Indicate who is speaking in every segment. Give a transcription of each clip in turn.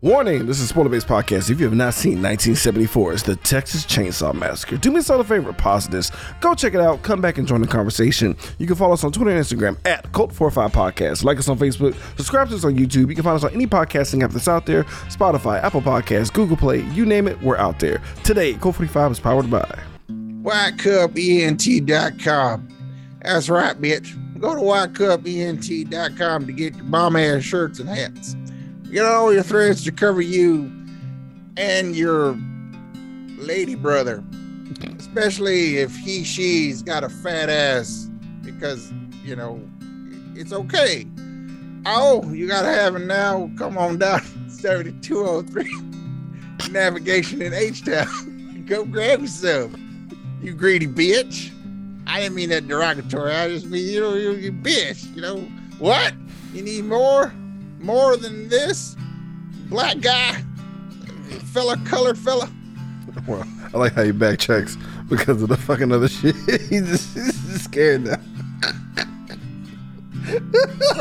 Speaker 1: Warning, this is Spoiler Based Podcast. If you have not seen 1974's The Texas Chainsaw Massacre, do me a solid favor, pause this, go check it out, come back and join the conversation. You can follow us on Twitter and Instagram at Cult45 Podcast. Like us on Facebook, subscribe to us on YouTube. You can find us on any podcasting app that's out there Spotify, Apple Podcasts, Google Play, you name it, we're out there. Today, Cult45 is powered by
Speaker 2: WhiteCupENT.com. That's right, bitch. Go to WhiteCupENT.com to get your bomb ass shirts and hats. Get all your threads to cover you and your lady brother, especially if he, she's got a fat ass, because, you know, it's okay. Oh, you gotta have it now. Come on down 7203 navigation in H Town. Go grab yourself, you greedy bitch. I didn't mean that derogatory. I just mean, you know, you, you bitch. You know, what? You need more? More than this black guy, fella, color fella.
Speaker 1: Well, I like how he backtracks because of the fucking other shit. he's, just, he's just scared now.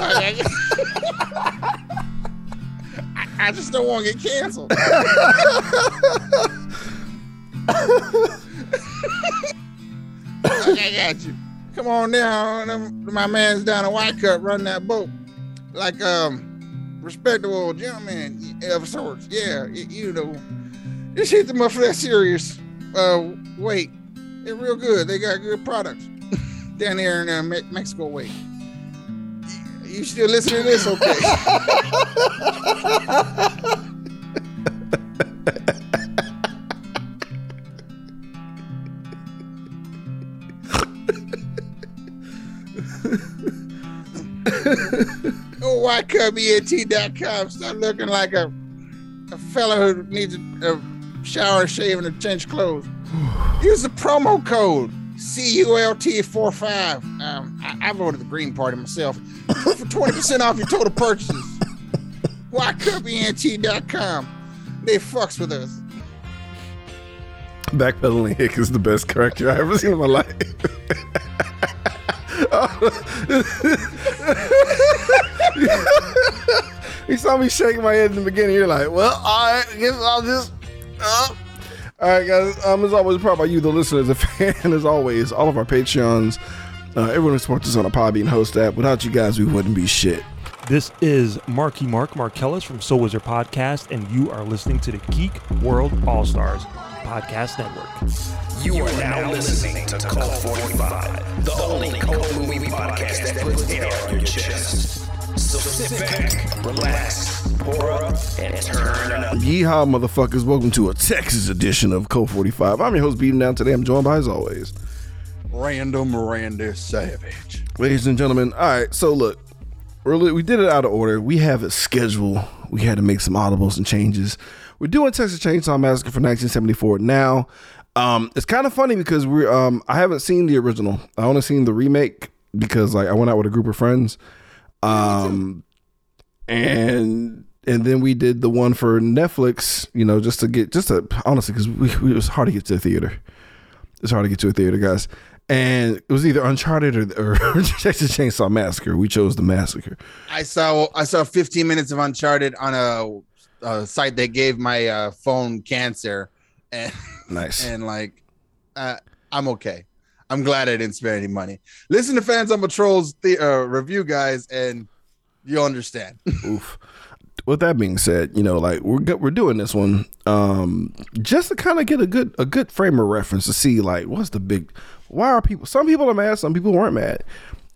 Speaker 2: I, I just don't want to get canceled. I got you. Come on down. My man's down a White Cup running that boat. Like, um, respectable gentleman of sorts. Yeah, you, you know. Just hit them up for that serious. Uh, wait, they're real good. They got good products down there in uh, Me- Mexico. Wait, you still listening to this? Okay. WhiteCupENT.com. Start looking like a a fella who needs a, a shower, shave, and a change clothes. Use the promo code CULT45. Um, I, I voted the Green Party myself for 20% off your total purchases. WhiteCupENT.com. They fucks with us.
Speaker 1: Backpedaling Hick is the best character I've ever seen in my life. you saw me shaking my head in the beginning. You're like, well, all right, I guess I'll just. Uh. All right, guys. Um, as always, proud by you, the listeners, the fan. As always, all of our Patreons, uh, everyone who supports us on the Podbean host app. Without you guys, we wouldn't be shit.
Speaker 3: This is Marky Mark Markellis from Soul Wizard Podcast, and you are listening to the Geek World All Stars Podcast Network.
Speaker 4: You are now listening to Cult 45, the only cult movie podcast that puts air on your chest. So sit back, relax, pour up, and turn up.
Speaker 1: Yeehaw, motherfuckers! Welcome to a Texas edition of Cult 45. I'm your host, Beating Down. Today, I'm joined by, as always,
Speaker 2: Random Miranda Savage.
Speaker 1: ladies and gentlemen. All right, so look, we're, we did it out of order. We have a schedule. We had to make some audibles and changes. We're doing Texas Chainsaw Massacre for 1974 now. Um, it's kind of funny because we're um, I haven't seen the original. I only seen the remake because like I went out with a group of friends. Um, and and then we did the one for Netflix. You know, just to get just to honestly because we, we, it was hard to get to the theater. It's hard to get to a theater, guys. And it was either Uncharted or, or Texas Chainsaw Massacre. We chose the massacre.
Speaker 2: I saw I saw 15 minutes of Uncharted on a, a site that gave my uh, phone cancer, and
Speaker 1: Nice.
Speaker 2: and like, uh, I'm okay. I'm glad I didn't spend any money. Listen to Fans on Patrol's the, uh, review, guys, and you'll understand.
Speaker 1: Oof. With that being said, you know, like we're we're doing this one um just to kind of get a good a good frame of reference to see like what's the big why are people some people are mad, some people weren't mad.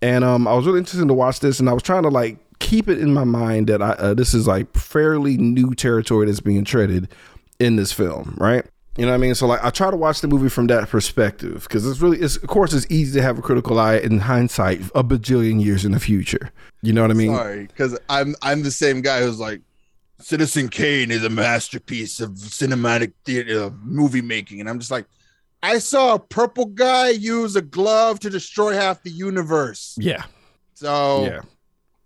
Speaker 1: And um I was really interested to watch this and I was trying to like keep it in my mind that I uh, this is like fairly new territory that's being treaded in this film, right? You know what I mean? So like I try to watch the movie from that perspective because it's really it's of course it's easy to have a critical eye in hindsight a bajillion years in the future. You know what I mean?
Speaker 2: Sorry, because I'm I'm the same guy who's like, Citizen Kane is a masterpiece of cinematic theater, uh, movie making, and I'm just like, I saw a purple guy use a glove to destroy half the universe.
Speaker 1: Yeah.
Speaker 2: So
Speaker 1: Yeah.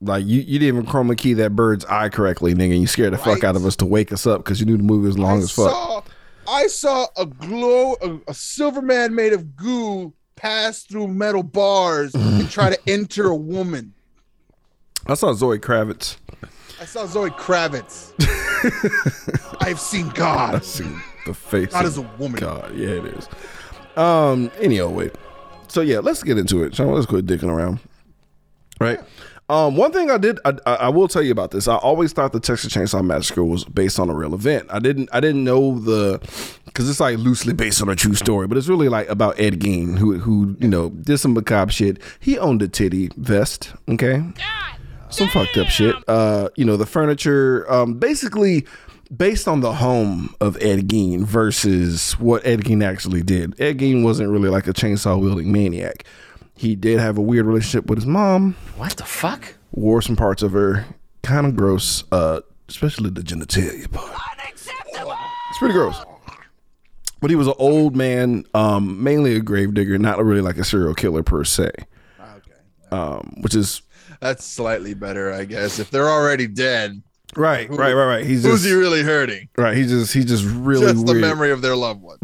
Speaker 1: Like you, you didn't even chroma key that bird's eye correctly, nigga. You scared the fuck out of us to wake us up because you knew the movie was long
Speaker 2: I
Speaker 1: as fuck.
Speaker 2: saw, I saw a glow, a, a silver man made of goo pass through metal bars and try to enter a woman.
Speaker 1: I saw Zoe Kravitz
Speaker 2: I saw Zoe Kravitz. I've seen God.
Speaker 1: I've seen the face.
Speaker 2: God is a woman.
Speaker 1: God, yeah, it is. Um, any old way. So yeah, let's get into it. Sean, let's quit dicking around. Right. Um, one thing I did, I, I will tell you about this. I always thought the Texas Chainsaw Massacre was based on a real event. I didn't, I didn't know the, because it's like loosely based on a true story, but it's really like about Ed Gein, who, who you know did some macabre shit. He owned a titty vest. Okay. Some fucked up shit. Uh, you know the furniture. Um, basically based on the home of Ed Gein versus what Ed Gein actually did. Ed Gein wasn't really like a chainsaw wielding maniac. He did have a weird relationship with his mom.
Speaker 4: What the fuck?
Speaker 1: Wore some parts of her. Kind of gross, uh, especially the genitalia part. It's pretty gross. But he was an old man, um, mainly a gravedigger, not really like a serial killer per se. Um, which is
Speaker 2: That's slightly better, I guess. If they're already dead,
Speaker 1: right, right, right, right. He's
Speaker 2: who's
Speaker 1: just
Speaker 2: he really hurting?
Speaker 1: right. He's just he's just really
Speaker 2: Just the memory of their loved one.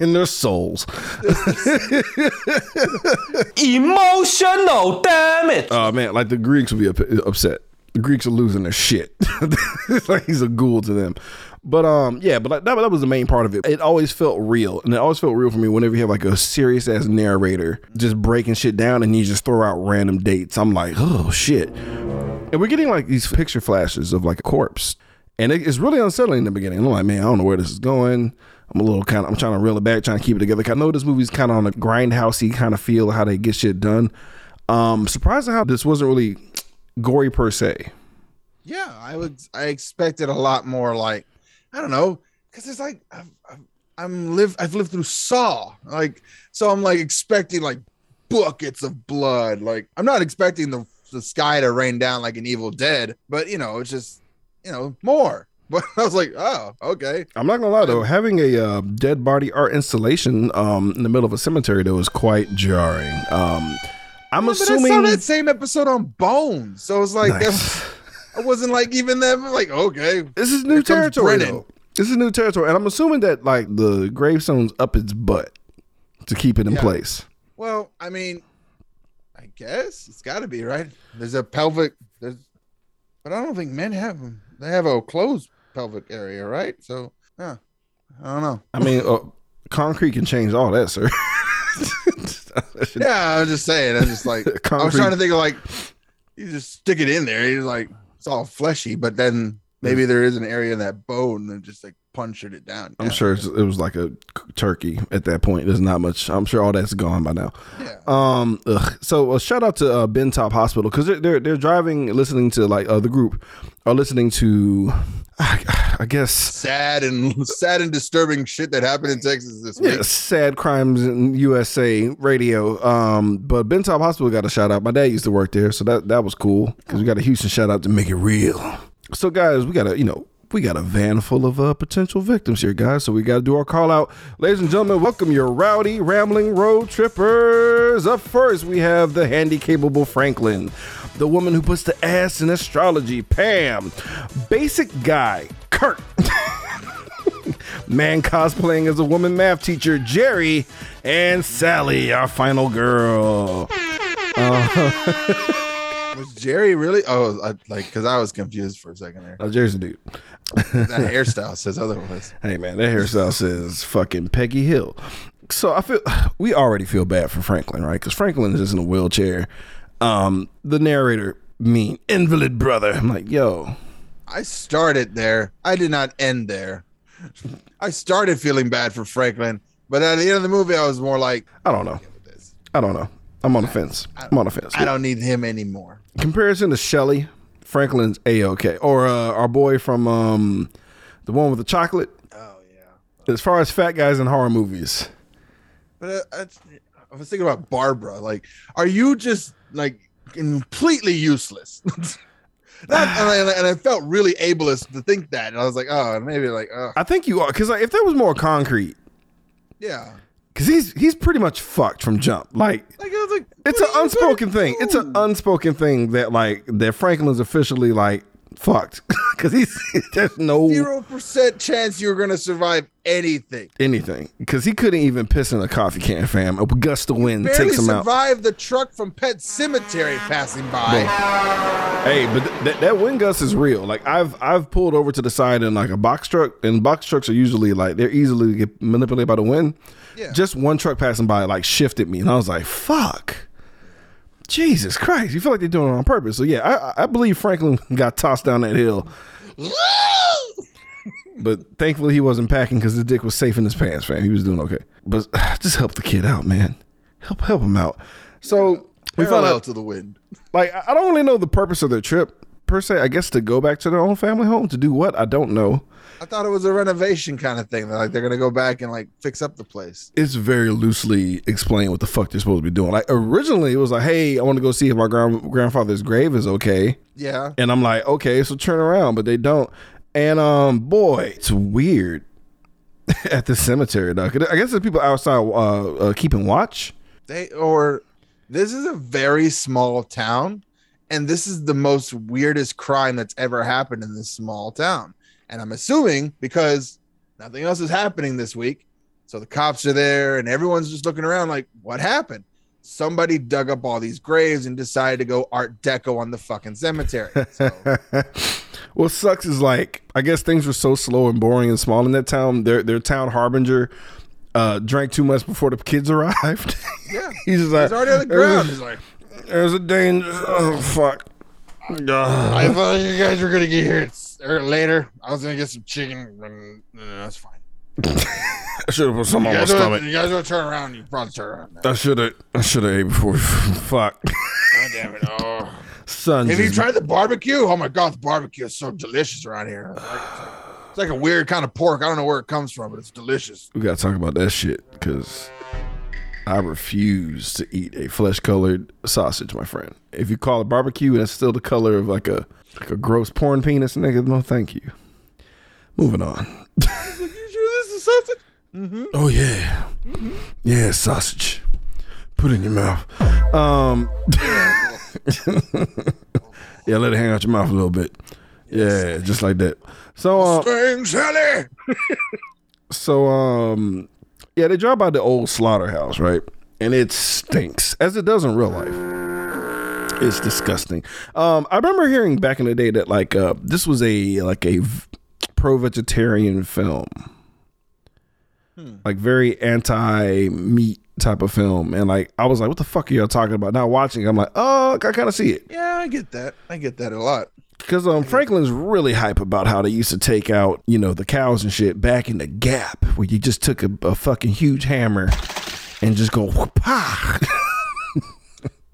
Speaker 1: In their souls.
Speaker 5: Emotional damage.
Speaker 1: Oh man, like the Greeks would be up- upset. The Greeks are losing their shit. like he's a ghoul to them. But um, yeah, but like, that, that was the main part of it. It always felt real, and it always felt real for me whenever you have like a serious ass narrator just breaking shit down, and you just throw out random dates. I'm like, oh shit. And we're getting like these picture flashes of like a corpse, and it, it's really unsettling in the beginning. I'm like, man, I don't know where this is going. I'm a little kind of, I'm trying to reel it back, trying to keep it together. I know this movie's kind of on a grindhousey kind of feel how they get shit done. Um, surprised how this wasn't really gory per se.
Speaker 2: yeah, I would. I expected a lot more. Like I don't know, because it's like I've, I've, I'm live. I've lived through Saw. Like so, I'm like expecting like buckets of blood. Like I'm not expecting the the sky to rain down like an Evil Dead, but you know, it's just you know more. But I was like, oh, okay.
Speaker 1: I'm not gonna lie though, having a uh, dead body art installation um, in the middle of a cemetery though is quite jarring. Um, I'm
Speaker 2: But I saw
Speaker 1: assuming
Speaker 2: that same episode on Bones, so it's like
Speaker 1: Nice.
Speaker 2: I wasn't like even that. Like okay,
Speaker 1: this is new territory. This is new territory, and I'm assuming that like the gravestone's up its butt to keep it in
Speaker 2: Yeah.
Speaker 1: place.
Speaker 2: Well, I mean, I guess it's got to be right. There's a pelvic. There's, but I don't think men have them. They have a closed pelvic area, right? So, yeah, I don't know.
Speaker 1: I mean, uh, concrete can change all that, sir.
Speaker 2: Yeah, I'm just saying. I'm just like I was trying to think of like you just stick it in there. You're like it's all fleshy, but then maybe there is an area in that bone and just like punctured it down.
Speaker 1: I'm
Speaker 2: Yeah.
Speaker 1: sure it's, it was like a turkey at that point. There's not much. I'm sure all that's gone by now.
Speaker 2: Yeah.
Speaker 1: Um. ugh. So uh, shout out to uh, Ben Taub Hospital because they're, they're they're driving, listening to like uh, the group are listening to, I, I guess.
Speaker 2: Sad and sad and disturbing shit that happened in Texas this week.
Speaker 1: Yeah, sad crimes in USA radio. Um, but Ben Taub Hospital got a shout out. My dad used to work there, so that that was cool because we got a Houston shout out to make it real. So guys, we got a you know we got a van full of uh, potential victims here, guys. So we got to do our call out, ladies and gentlemen. Welcome your rowdy rambling road trippers. Up first, we have the handy capable Franklin, the woman who puts the ass in astrology, Pam, basic guy, Kurt. Man cosplaying as a woman math teacher, Jerry, and Sally, our final girl.
Speaker 2: Was Jerry really? Oh, I, like because I was confused for a second there.
Speaker 1: Oh, Jerry's a dude.
Speaker 2: That hairstyle says otherwise.
Speaker 1: Hey man, that hairstyle says fucking Peggy Hill. So I feel we already feel bad for Franklin, right? Because Franklin is just in a wheelchair. Um, the narrator, mean invalid brother. I'm like, yo,
Speaker 2: I started there. I did not end there. I started feeling bad for Franklin, but at the end of the movie, I was more like,
Speaker 1: I don't know. I don't know. I'm on the fence. I'm on the fence.
Speaker 2: I don't need him anymore.
Speaker 1: Comparison to Shelly, Franklin's a okay, or uh, our boy from um, the one with the chocolate.
Speaker 2: Oh yeah.
Speaker 1: As far as fat guys in horror movies,
Speaker 2: But uh, I, I was thinking about Barbara. Like, are you just like completely useless? Not, and, I, and I felt really ableist to think that, and I was like, oh, maybe like, oh,
Speaker 1: I think you are because like, if there was more concrete,
Speaker 2: yeah.
Speaker 1: Because he's he's pretty much fucked from jump. Like
Speaker 2: Like like,
Speaker 1: it's an unspoken thing. It's an unspoken thing that like that Franklin's officially like fucked because he's there's no
Speaker 2: Zero percent chance you're gonna survive anything.
Speaker 1: anything because he couldn't even piss in a coffee can, fam. A gust of wind
Speaker 2: Barely
Speaker 1: takes him out.
Speaker 2: survived the truck from Pet Sematary passing by.
Speaker 1: Hey, but th- that that wind gust is real. Like I've I've pulled over to the side in like a box truck, and box trucks are usually like they're easily get manipulated by the wind.
Speaker 2: Yeah.
Speaker 1: Just one truck passing by like shifted me, and I was like, "Fuck." Jesus Christ! You feel like they're doing it on purpose. So yeah, I, I believe Franklin got tossed down that hill, but thankfully he wasn't packing because his dick was safe in his pants, fam. He was doing okay. But just help the kid out, man. Help help him out. So we found out
Speaker 2: to the wind.
Speaker 1: like I don't really know the purpose of their trip per se. I guess to go back to their own family home to do what I don't know.
Speaker 2: I thought it was a renovation kind of thing. Like they're gonna go back and like fix up the place.
Speaker 1: It's very loosely explained what the fuck they're supposed to be doing. Like originally, it was like, "Hey, I want to go see if my grand- grandfather's grave is okay,"
Speaker 2: Yeah.
Speaker 1: and I'm like, "Okay, so turn around," but they don't. And um, boy, it's weird at the cemetery. Doc. I guess there's people outside uh, uh, keeping watch.
Speaker 2: They or this is a very small town, and this is the most weirdest crime that's ever happened in this small town. And I'm assuming because nothing else is happening this week, so the cops are there and everyone's just looking around like, what happened? Somebody dug up all these graves and decided to go Art Deco on the fucking cemetery. So
Speaker 1: what sucks is like I guess things were so slow and boring and small in that town. Their their town harbinger uh, drank too much before the kids arrived.
Speaker 2: yeah,
Speaker 1: He's just like
Speaker 2: it's already on the ground. He's like,
Speaker 1: There's a danger. Oh fuck.
Speaker 2: I thought you guys were gonna get here or later. I was gonna get some chicken. No, that's fine.
Speaker 1: I should have put some on my stomach.
Speaker 2: you guys want to turn around? You probably turn around. Now.
Speaker 1: I should have. I should have ate before. fuck.
Speaker 2: God damn it! Oh.
Speaker 1: Son.
Speaker 2: Have you tried the barbecue? Oh my god, the barbecue is so delicious around here. It's like, it's like a weird kind of pork. I don't know where it comes from, but it's delicious.
Speaker 1: we gotta talk about that shit because I refuse to eat a flesh colored sausage, my friend. If you call it barbecue and it's still the color of like a like a gross porn penis, nigga, no, thank you. Moving on.
Speaker 2: You sure this is sausage? Mm-hmm.
Speaker 1: Oh yeah, yeah, sausage. Put it in your mouth. Um, yeah, let it hang out your mouth a little bit. Yeah, just like that. So, uh, so um, yeah, they drive by the old slaughterhouse, right? And it stinks, as it does in real life. It's disgusting. Um, I remember hearing back in the day that like uh, this was a like a pro vegetarian film, like very anti meat type of film, and like I was like, what the fuck are y'all talking about? Now watching, it, I'm like, oh, I kind of see it
Speaker 2: Yeah, I get that. I get that a lot.
Speaker 1: Because um Franklin's really hype about how they used to take out you know the cows and shit back in the Gap where you just took a, a fucking huge hammer and just go pa.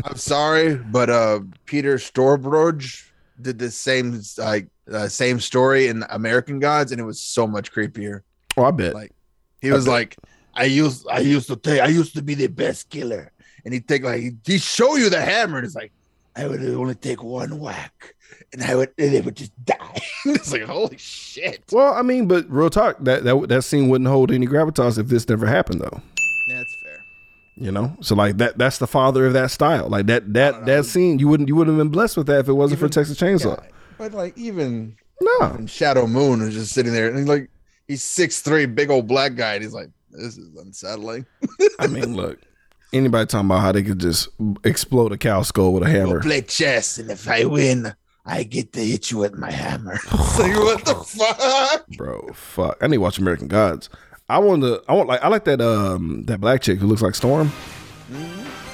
Speaker 2: I'm sorry, but uh, Peter Storbroge did the same like uh, same story in American Gods, and it was so much creepier.
Speaker 1: oh, I bet.
Speaker 2: Like he was like, I used I used to take I used to be the best killer, and he'd take like he show you the hammer, and it's like I would only take one whack, and I would and they would just die. it's like holy shit.
Speaker 1: well, I mean, but real talk, that that that scene wouldn't hold any gravitas if this never happened though.
Speaker 2: That's fair.
Speaker 1: You know, so like that that's the father of that style. Like that that oh, that scene, you wouldn't you wouldn't have been blessed with that if it wasn't for Texas Chainsaw.
Speaker 2: But like even
Speaker 1: No,
Speaker 2: and Shadow Moon was just sitting there, and he's like he's six three, big old black guy, and he's like, this is unsettling.
Speaker 1: I mean, look, anybody talking about how they could just explode a cow skull with a
Speaker 2: We'll
Speaker 1: hammer?
Speaker 2: play chess, and if I win, I get to hit you with my hammer. Like what the fuck?
Speaker 1: bro. Fuck, I need to watch American Gods. I want to. I want like I like that um that black chick who looks like Storm.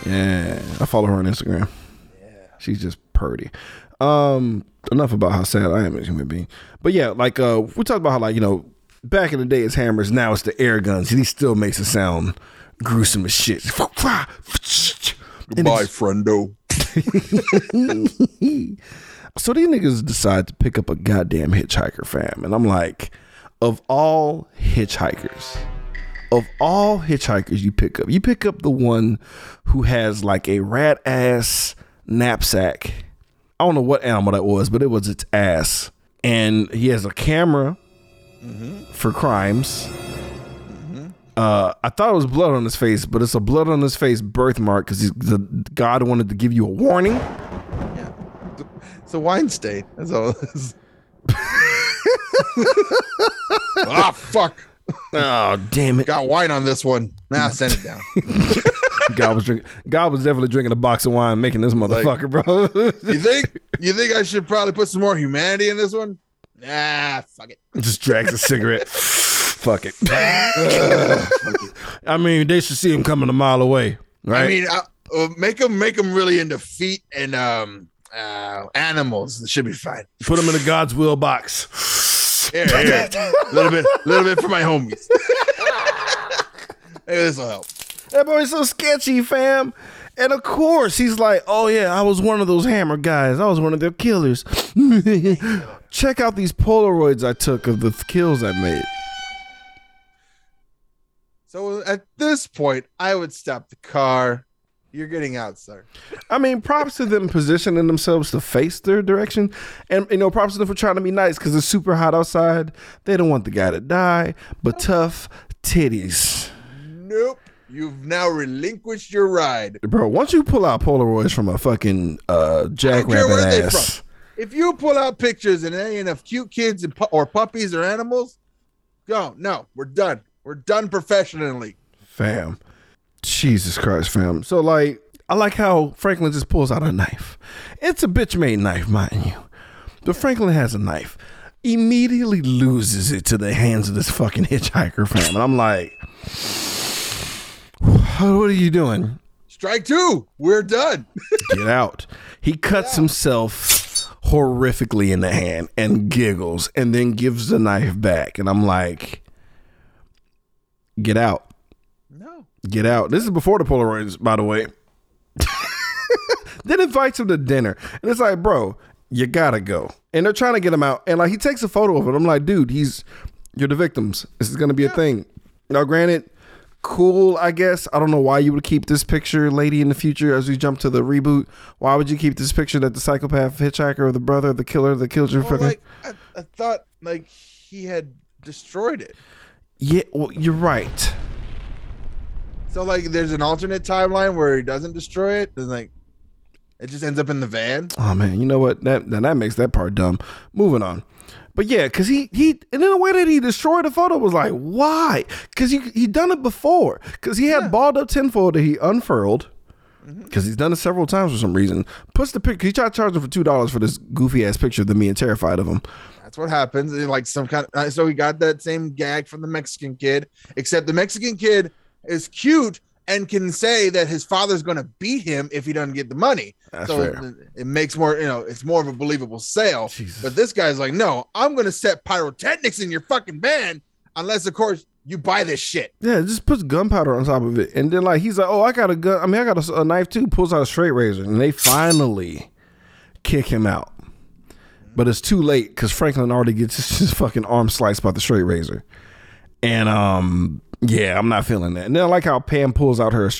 Speaker 1: Yeah, I follow her on Instagram. Yeah, she's just purty. Um, enough about how sad I am as a human being. But yeah, like uh, we talked about how like you know back in the day it's hammers, now it's the air guns, and he still makes it sound gruesome as shit.
Speaker 2: Goodbye, friendo.
Speaker 1: So these niggas decide to pick up a goddamn hitchhiker, fam. And I'm like, of all hitchhikers, of all hitchhikers you pick up, you pick up the one who has like a rat ass knapsack. I don't know what animal that was, but it was its ass. And he has a camera for crimes. Uh, I thought it was blood on his face, but it's a blood on his face birthmark because the God wanted to give you a warning.
Speaker 2: It's a wine stain. That's all it is. ah, fuck.
Speaker 1: Oh damn it!
Speaker 2: Got wine on this one. Nah, send it down.
Speaker 1: God was drinking. God was definitely drinking a box of wine, making this motherfucker, bro.
Speaker 2: You think? You think I should probably put some more humanity in this one? Nah, fuck it.
Speaker 1: Just drags a cigarette. Fuck it. I mean, they should see him coming a mile away, right?
Speaker 2: I mean, uh, uh, make him make him really into feet and um uh animals. It should be fine.
Speaker 1: put them in a God's will box.
Speaker 2: Here, here. A little bit, a little bit for my homies. Maybe this will help.
Speaker 1: That boy's so sketchy, fam. And of course, he's like, "Oh yeah, I was one of those hammer guys. I was one of their killers." Check out these Polaroids I took of the th- kills I made.
Speaker 2: So at this point, I would stop the car. You're getting out, sir.
Speaker 1: I mean, props to them positioning themselves to face their direction, and you know, props to them for trying to be nice because it's super hot outside. They don't want the guy to die, but tough titties,
Speaker 2: Nope. You've now relinquished your ride.
Speaker 1: bro. Once you pull out Polaroids from a fucking uh, jackrabbit ass,
Speaker 2: If you pull out pictures and any of cute kids and pu- or puppies or animals, go. No, we're done. We're done professionally.
Speaker 1: fam, Jesus Christ, fam. So like, I like how Franklin just pulls out a knife. It's a bitch made knife, mind you. But Franklin has a knife. Immediately loses it to the hands of this fucking hitchhiker, fam. And I'm like, what are you doing?
Speaker 2: Strike two. We're done.
Speaker 1: Get out. He cuts himself horrifically in the hand and giggles and then gives the knife back. And I'm like, get out.
Speaker 2: No.
Speaker 1: Get out. This is before the Polaroids, by the way. then invites him to dinner. And it's like, bro, you gotta go. And they're trying to get him out. And like he takes a photo of it. I'm like, dude, he's you're the victims. This is gonna be a thing. Now, granted, cool, I guess. I don't know why you would keep this picture, lady, in the future as we jump to the reboot. Why would you keep this picture that the psychopath hitchhiker or the brother, the killer that killed your
Speaker 2: Well,
Speaker 1: fucking
Speaker 2: like I, I thought, like he had destroyed it.
Speaker 1: Yeah, well, you're right.
Speaker 2: So like, there's an alternate timeline where he doesn't destroy it, and like, it just ends up in the van.
Speaker 1: Oh man, you know what? That then that makes that part dumb. Moving on. But yeah, cause he he and in the way that he destroyed the photo was like, why? Cause he he done it before. Cause he had balled up tinfoil that he unfurled. Mm-hmm. Cause he's done it several times for some reason. Puts the pic. He tried him for two dollars for this goofy ass picture of me and terrified of him.
Speaker 2: That's what happens. And, Like some kind. Of, so he got that same gag from the Mexican kid, except the Mexican kid is cute and can say that his father's going to beat him if he doesn't get the money.
Speaker 1: That's
Speaker 2: so it, it makes more, you know, it's more of a believable sale.
Speaker 1: Jesus.
Speaker 2: But this guy's like, no, I'm going to set pyrotechnics in your fucking van, unless of course you buy this shit.
Speaker 1: Yeah, just puts gunpowder on top of it, and then like he's like, "Oh, I got a gun. I mean, I got a, a knife too." Pulls out a straight razor, and they finally kick him out. But it's too late because Franklin already gets his, his fucking arm sliced by the straight razor, and um, yeah, I'm not feeling that. And then I like how Pam pulls out her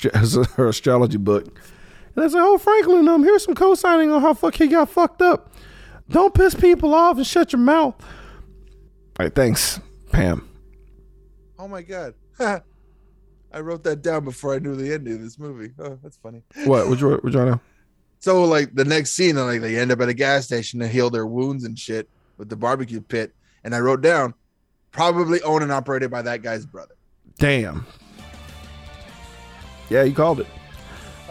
Speaker 1: her astrology book, and I say, "Oh, Franklin, um, here's some co-signing on how fuck he got fucked up. Don't piss people off and shut your mouth." All right, thanks, Pam.
Speaker 2: Oh my God. I wrote that down before I knew the ending of this movie. Oh, that's funny.
Speaker 1: What? What you what you know?
Speaker 2: So like the next scene, like they end up at a gas station to heal their wounds and shit with the barbecue pit. And I wrote down, probably owned and operated by that guy's brother.
Speaker 1: Damn. Yeah, you called it.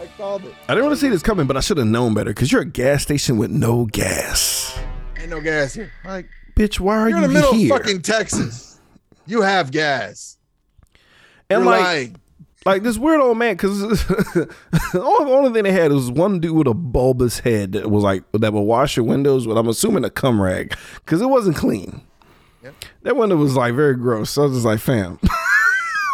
Speaker 2: I called it.
Speaker 1: I didn't want to see this coming, but I should have known better because you're a gas station with no gas.
Speaker 2: Ain't no gas here. Like
Speaker 1: Bitch, why are
Speaker 2: you're
Speaker 1: you
Speaker 2: in the middle
Speaker 1: here?
Speaker 2: of fucking Texas. You have gas.
Speaker 1: and
Speaker 2: You're
Speaker 1: like,
Speaker 2: lying.
Speaker 1: like this weird old man, because the only, only thing they had was one dude with a bulbous head that was like that would wash your windows with I'm assuming a cum rag because it wasn't clean.
Speaker 2: Yep.
Speaker 1: That window was like very gross. So I was just like, fam.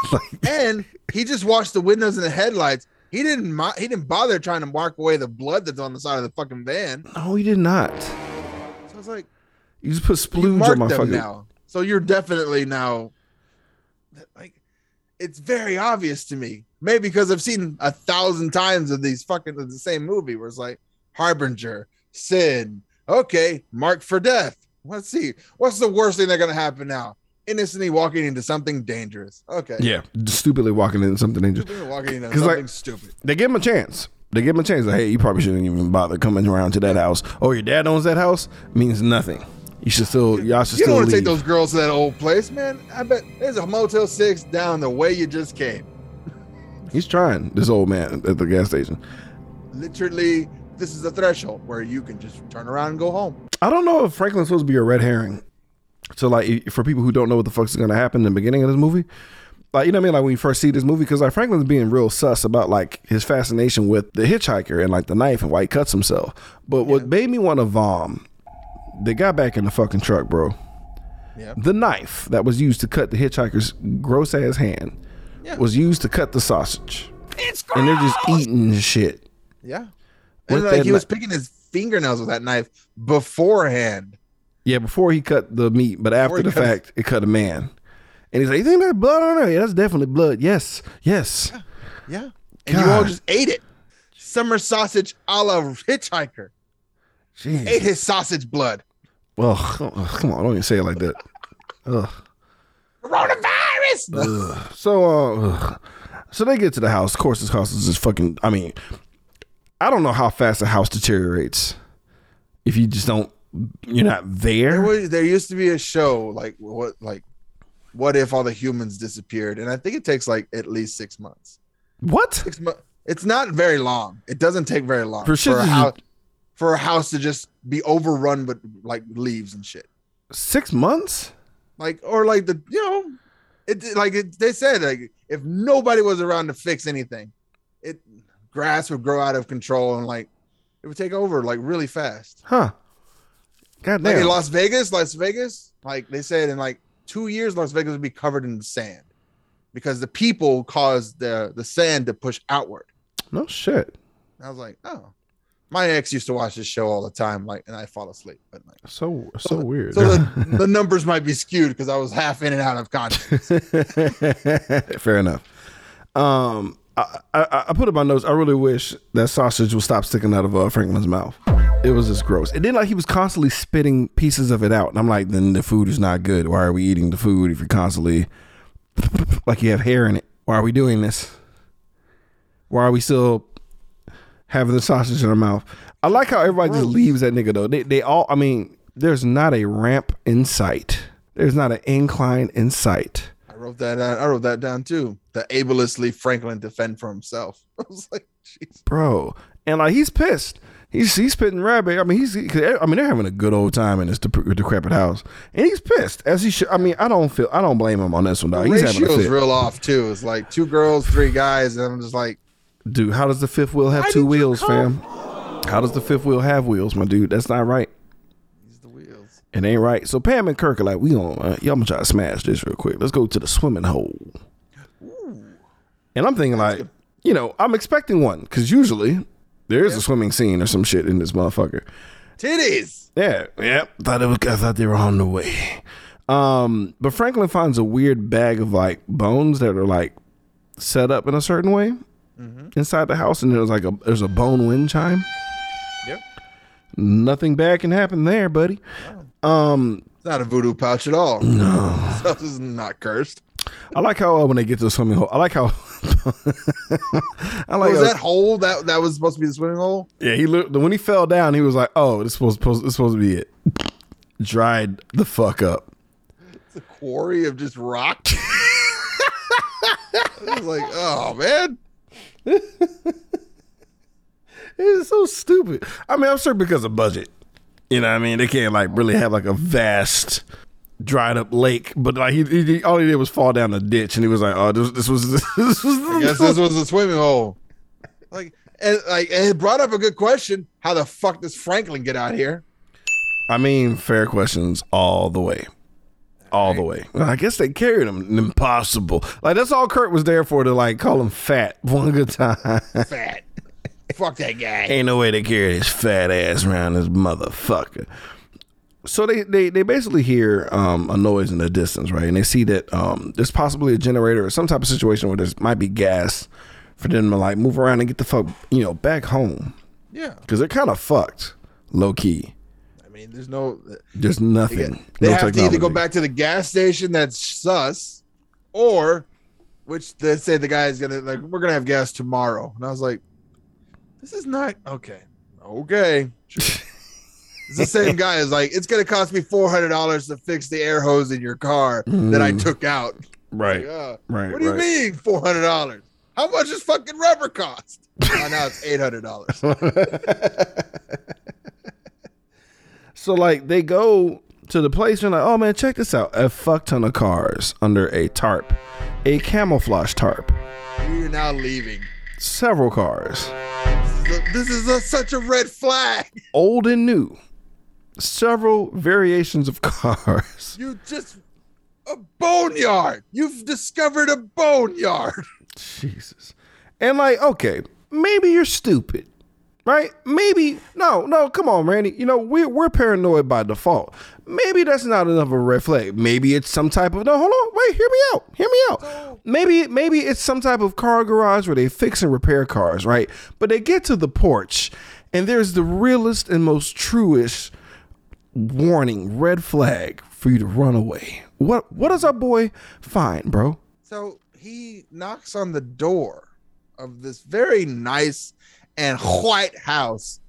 Speaker 1: like,
Speaker 2: and he just washed the windows and the headlights. He didn't. mo- He didn't bother trying to mark away the blood that's on the side of the fucking van.
Speaker 1: no, he did not.
Speaker 2: So I was like,
Speaker 1: You just put splooge on my
Speaker 2: them
Speaker 1: fucking.
Speaker 2: now. So you're definitely now. Like, it's very obvious to me. Maybe because I've seen a thousand times of these fucking of the same movie where it's like Harbinger, Sin. Okay, marked for death. Let's see. What's the worst thing that's gonna happen now? Innocently walking into something dangerous. Okay.
Speaker 1: Yeah, stupidly walking into something dangerous.
Speaker 2: Stupidly walking into
Speaker 1: 'Cause, like-
Speaker 2: stupid.
Speaker 1: They give him a chance. They give him a chance. Like, hey, you probably shouldn't even bother coming around to that house. Oh, your dad owns that house means nothing. You should still, y'all should
Speaker 2: You
Speaker 1: still
Speaker 2: don't want to take those girls to that old place, man. I bet there's a Motel 6 down the way you just came.
Speaker 1: He's trying. This old man at the gas station.
Speaker 2: Literally, this is the threshold where you can just turn around and go home.
Speaker 1: I don't know if Franklin's supposed to be a red herring. So, like, for people who don't know what the fuck's going to happen in the beginning of this movie, like, you know what I mean? Like, when you first see this movie, because, like, Franklin's being real sus about, like, his fascination with the hitchhiker and, like, the knife and why he cuts himself. But what made me want to vom, they got back in the fucking truck, bro.
Speaker 2: Yeah.
Speaker 1: The knife that was used to cut the hitchhiker's gross ass hand
Speaker 2: Yeah.
Speaker 1: was used to cut the sausage. It's gross! And they're just eating shit.
Speaker 2: Yeah.
Speaker 1: With
Speaker 2: And like he was picking his fingernails with that knife beforehand.
Speaker 1: Yeah, before he cut the meat, but after the
Speaker 2: cut-
Speaker 1: fact, it cut a man. And he's like, "You think there's blood on there? Yeah, that's definitely blood. Yes, yes."
Speaker 2: Yeah. And you all just ate it. Summer sausage a la hitchhiker.
Speaker 1: Jeez.
Speaker 2: Ate his sausage blood.
Speaker 1: Well, come on, don't even say it like that. Ugh.
Speaker 2: Coronavirus.
Speaker 1: Ugh. So, uh, ugh. so they get to the house. Of course, this house is just fucking. I mean, I don't know how fast a house deteriorates if you just don't. You're not
Speaker 2: There,
Speaker 1: there.
Speaker 2: was, there used to be a show like what like what if all the humans disappeared? And I think it takes like at least six months.
Speaker 1: What?
Speaker 2: Six months. It's not very long. It doesn't take very long
Speaker 1: For shit
Speaker 2: a house for a house to just be overrun with like leaves and shit.
Speaker 1: Six months?
Speaker 2: Like or like the you know, it like it, they said like if nobody was around to fix anything, it grass would grow out of control and like it would take over like really fast.
Speaker 1: Huh? God
Speaker 2: Like in. Las Vegas, Las Vegas, like they said in like two years, Las Vegas would be covered in sand because the people caused the the sand to push outward.
Speaker 1: No shit.
Speaker 2: And I was like, oh, my ex used to watch this show all the time, like, and I fall asleep. But like,
Speaker 1: So so weird.
Speaker 2: so the, the numbers might be skewed because I was half in and out of consciousness.
Speaker 1: Fair enough. Um, I, I, I put in my notes. I really wish that sausage would stop sticking out of uh, Franklin's mouth. It was just gross. And didn't like he was constantly spitting pieces of it out. And I'm like, then the food is not good. Why are we eating the food if you're constantly like you have hair in it? Why are we doing this? Why are we still having the sausage in our mouth? I like how everybody just leaves that nigga though. They they all. I mean, there's not a ramp in sight. There's not an incline in sight.
Speaker 2: I wrote that. Down. I wrote that down too. The ableistly Franklin defend for himself. I was like, jeez.
Speaker 1: bro. And like he's pissed. He's he's spitting rabbit. I mean he's. 'cause, I mean they're having a good old time in this dep- decrepit house, and he's pissed as he should. I mean I don't feel. I don't blame him on this one. Dog.
Speaker 2: The
Speaker 1: He's having a
Speaker 2: ratio's real off too. It's like two girls, three guys, and I'm just like,
Speaker 1: Dude, how does the fifth wheel have two wheels,
Speaker 2: come?
Speaker 1: fam? How does the fifth wheel have wheels, my dude? That's not right.
Speaker 2: these the wheels.
Speaker 1: It ain't right. So Pam and Kirk are like, we gonna, uh, y'all gonna try to smash this real quick. Let's go to the swimming hole. Ooh. And I'm thinking like, you know, I'm expecting one because usually there is a swimming scene or some shit in this motherfucker.
Speaker 2: Titties.
Speaker 1: Yeah, yeah. Thought it was. I thought they were on the way. Um, but Franklin finds a weird bag of like bones that are like set up in a certain way inside the house, and there's like a there's a bone wind chime.
Speaker 2: Yep.
Speaker 1: Nothing bad can happen there, buddy. Um,
Speaker 2: It's not a voodoo pouch at all. No, this is not cursed.
Speaker 1: I like how uh, when they get to the swimming hole, I like how. I like
Speaker 2: was that hole that that was supposed to be the swimming hole?
Speaker 1: Yeah, he looked when he fell down. He was like, "Oh, this supposed supposed this supposed to be it." Dried the fuck up.
Speaker 2: It's a quarry of just rock. I was like, oh man.
Speaker 1: It's so stupid. I mean, I'm sure because of budget. You know what I mean? They can't like really have like a vast dried up lake, but like he, he all he did was fall down the ditch and he was like, "Oh, this, this was this was
Speaker 2: I guess this was a swimming hole. Like and like and it brought up a good question. How the fuck does Franklin get out here?
Speaker 1: I mean, fair questions all the way. All the way. Well, I guess they carried him. Impossible. Like that's all Kurt was there for to like call him fat one good time.
Speaker 2: Fat. fuck that guy.
Speaker 1: Ain't no way they carry his fat ass around this motherfucker. So they, they, they basically hear um, a noise in the distance, right? And they see that um, there's possibly a generator or some type of situation where there might be gas for them to like move around and get the fuck, you know, back home.
Speaker 2: Yeah.
Speaker 1: Because they're kind of fucked, low key.
Speaker 2: I mean, there's no
Speaker 1: There's
Speaker 2: they,
Speaker 1: nothing.
Speaker 2: they
Speaker 1: no
Speaker 2: have to either go back to the gas station that's sus, or which they say the guy is gonna like we're gonna have gas tomorrow. And I was like, this is not okay. Okay. Sure. it's the same guy as like, it's gonna cost me four hundred dollars to fix the air hose in your car that I
Speaker 1: Mm.
Speaker 2: took out.
Speaker 1: Right.
Speaker 2: Like, uh,
Speaker 1: Right.
Speaker 2: what do you
Speaker 1: right.
Speaker 2: mean four hundred dollars? How much does fucking rubber cost? oh, now it's eight hundred dollars.
Speaker 1: so like they go to the place and like, oh man, check this out. A fuck ton of cars under a tarp. A camouflage tarp.
Speaker 2: We're now leaving.
Speaker 1: Several cars.
Speaker 2: This is, a, this is a, such a red flag.
Speaker 1: Old and new. Several variations of cars.
Speaker 2: You just a boneyard. You've discovered a boneyard.
Speaker 1: Jesus. And like, okay, maybe you're stupid. Right? Maybe no, no, come on, Randy. You know, we're we're paranoid by default. Maybe that's not enough of a red flag. Maybe it's some type of no, hold on, wait, hear me out. Hear me out. Maybe maybe it's some type of car garage where they fix and repair cars, right? But they get to the porch and there's the realest and most truest warning, red flag for you to run away. What what does our boy find, bro?
Speaker 2: So he knocks on the door of this very nice and white house,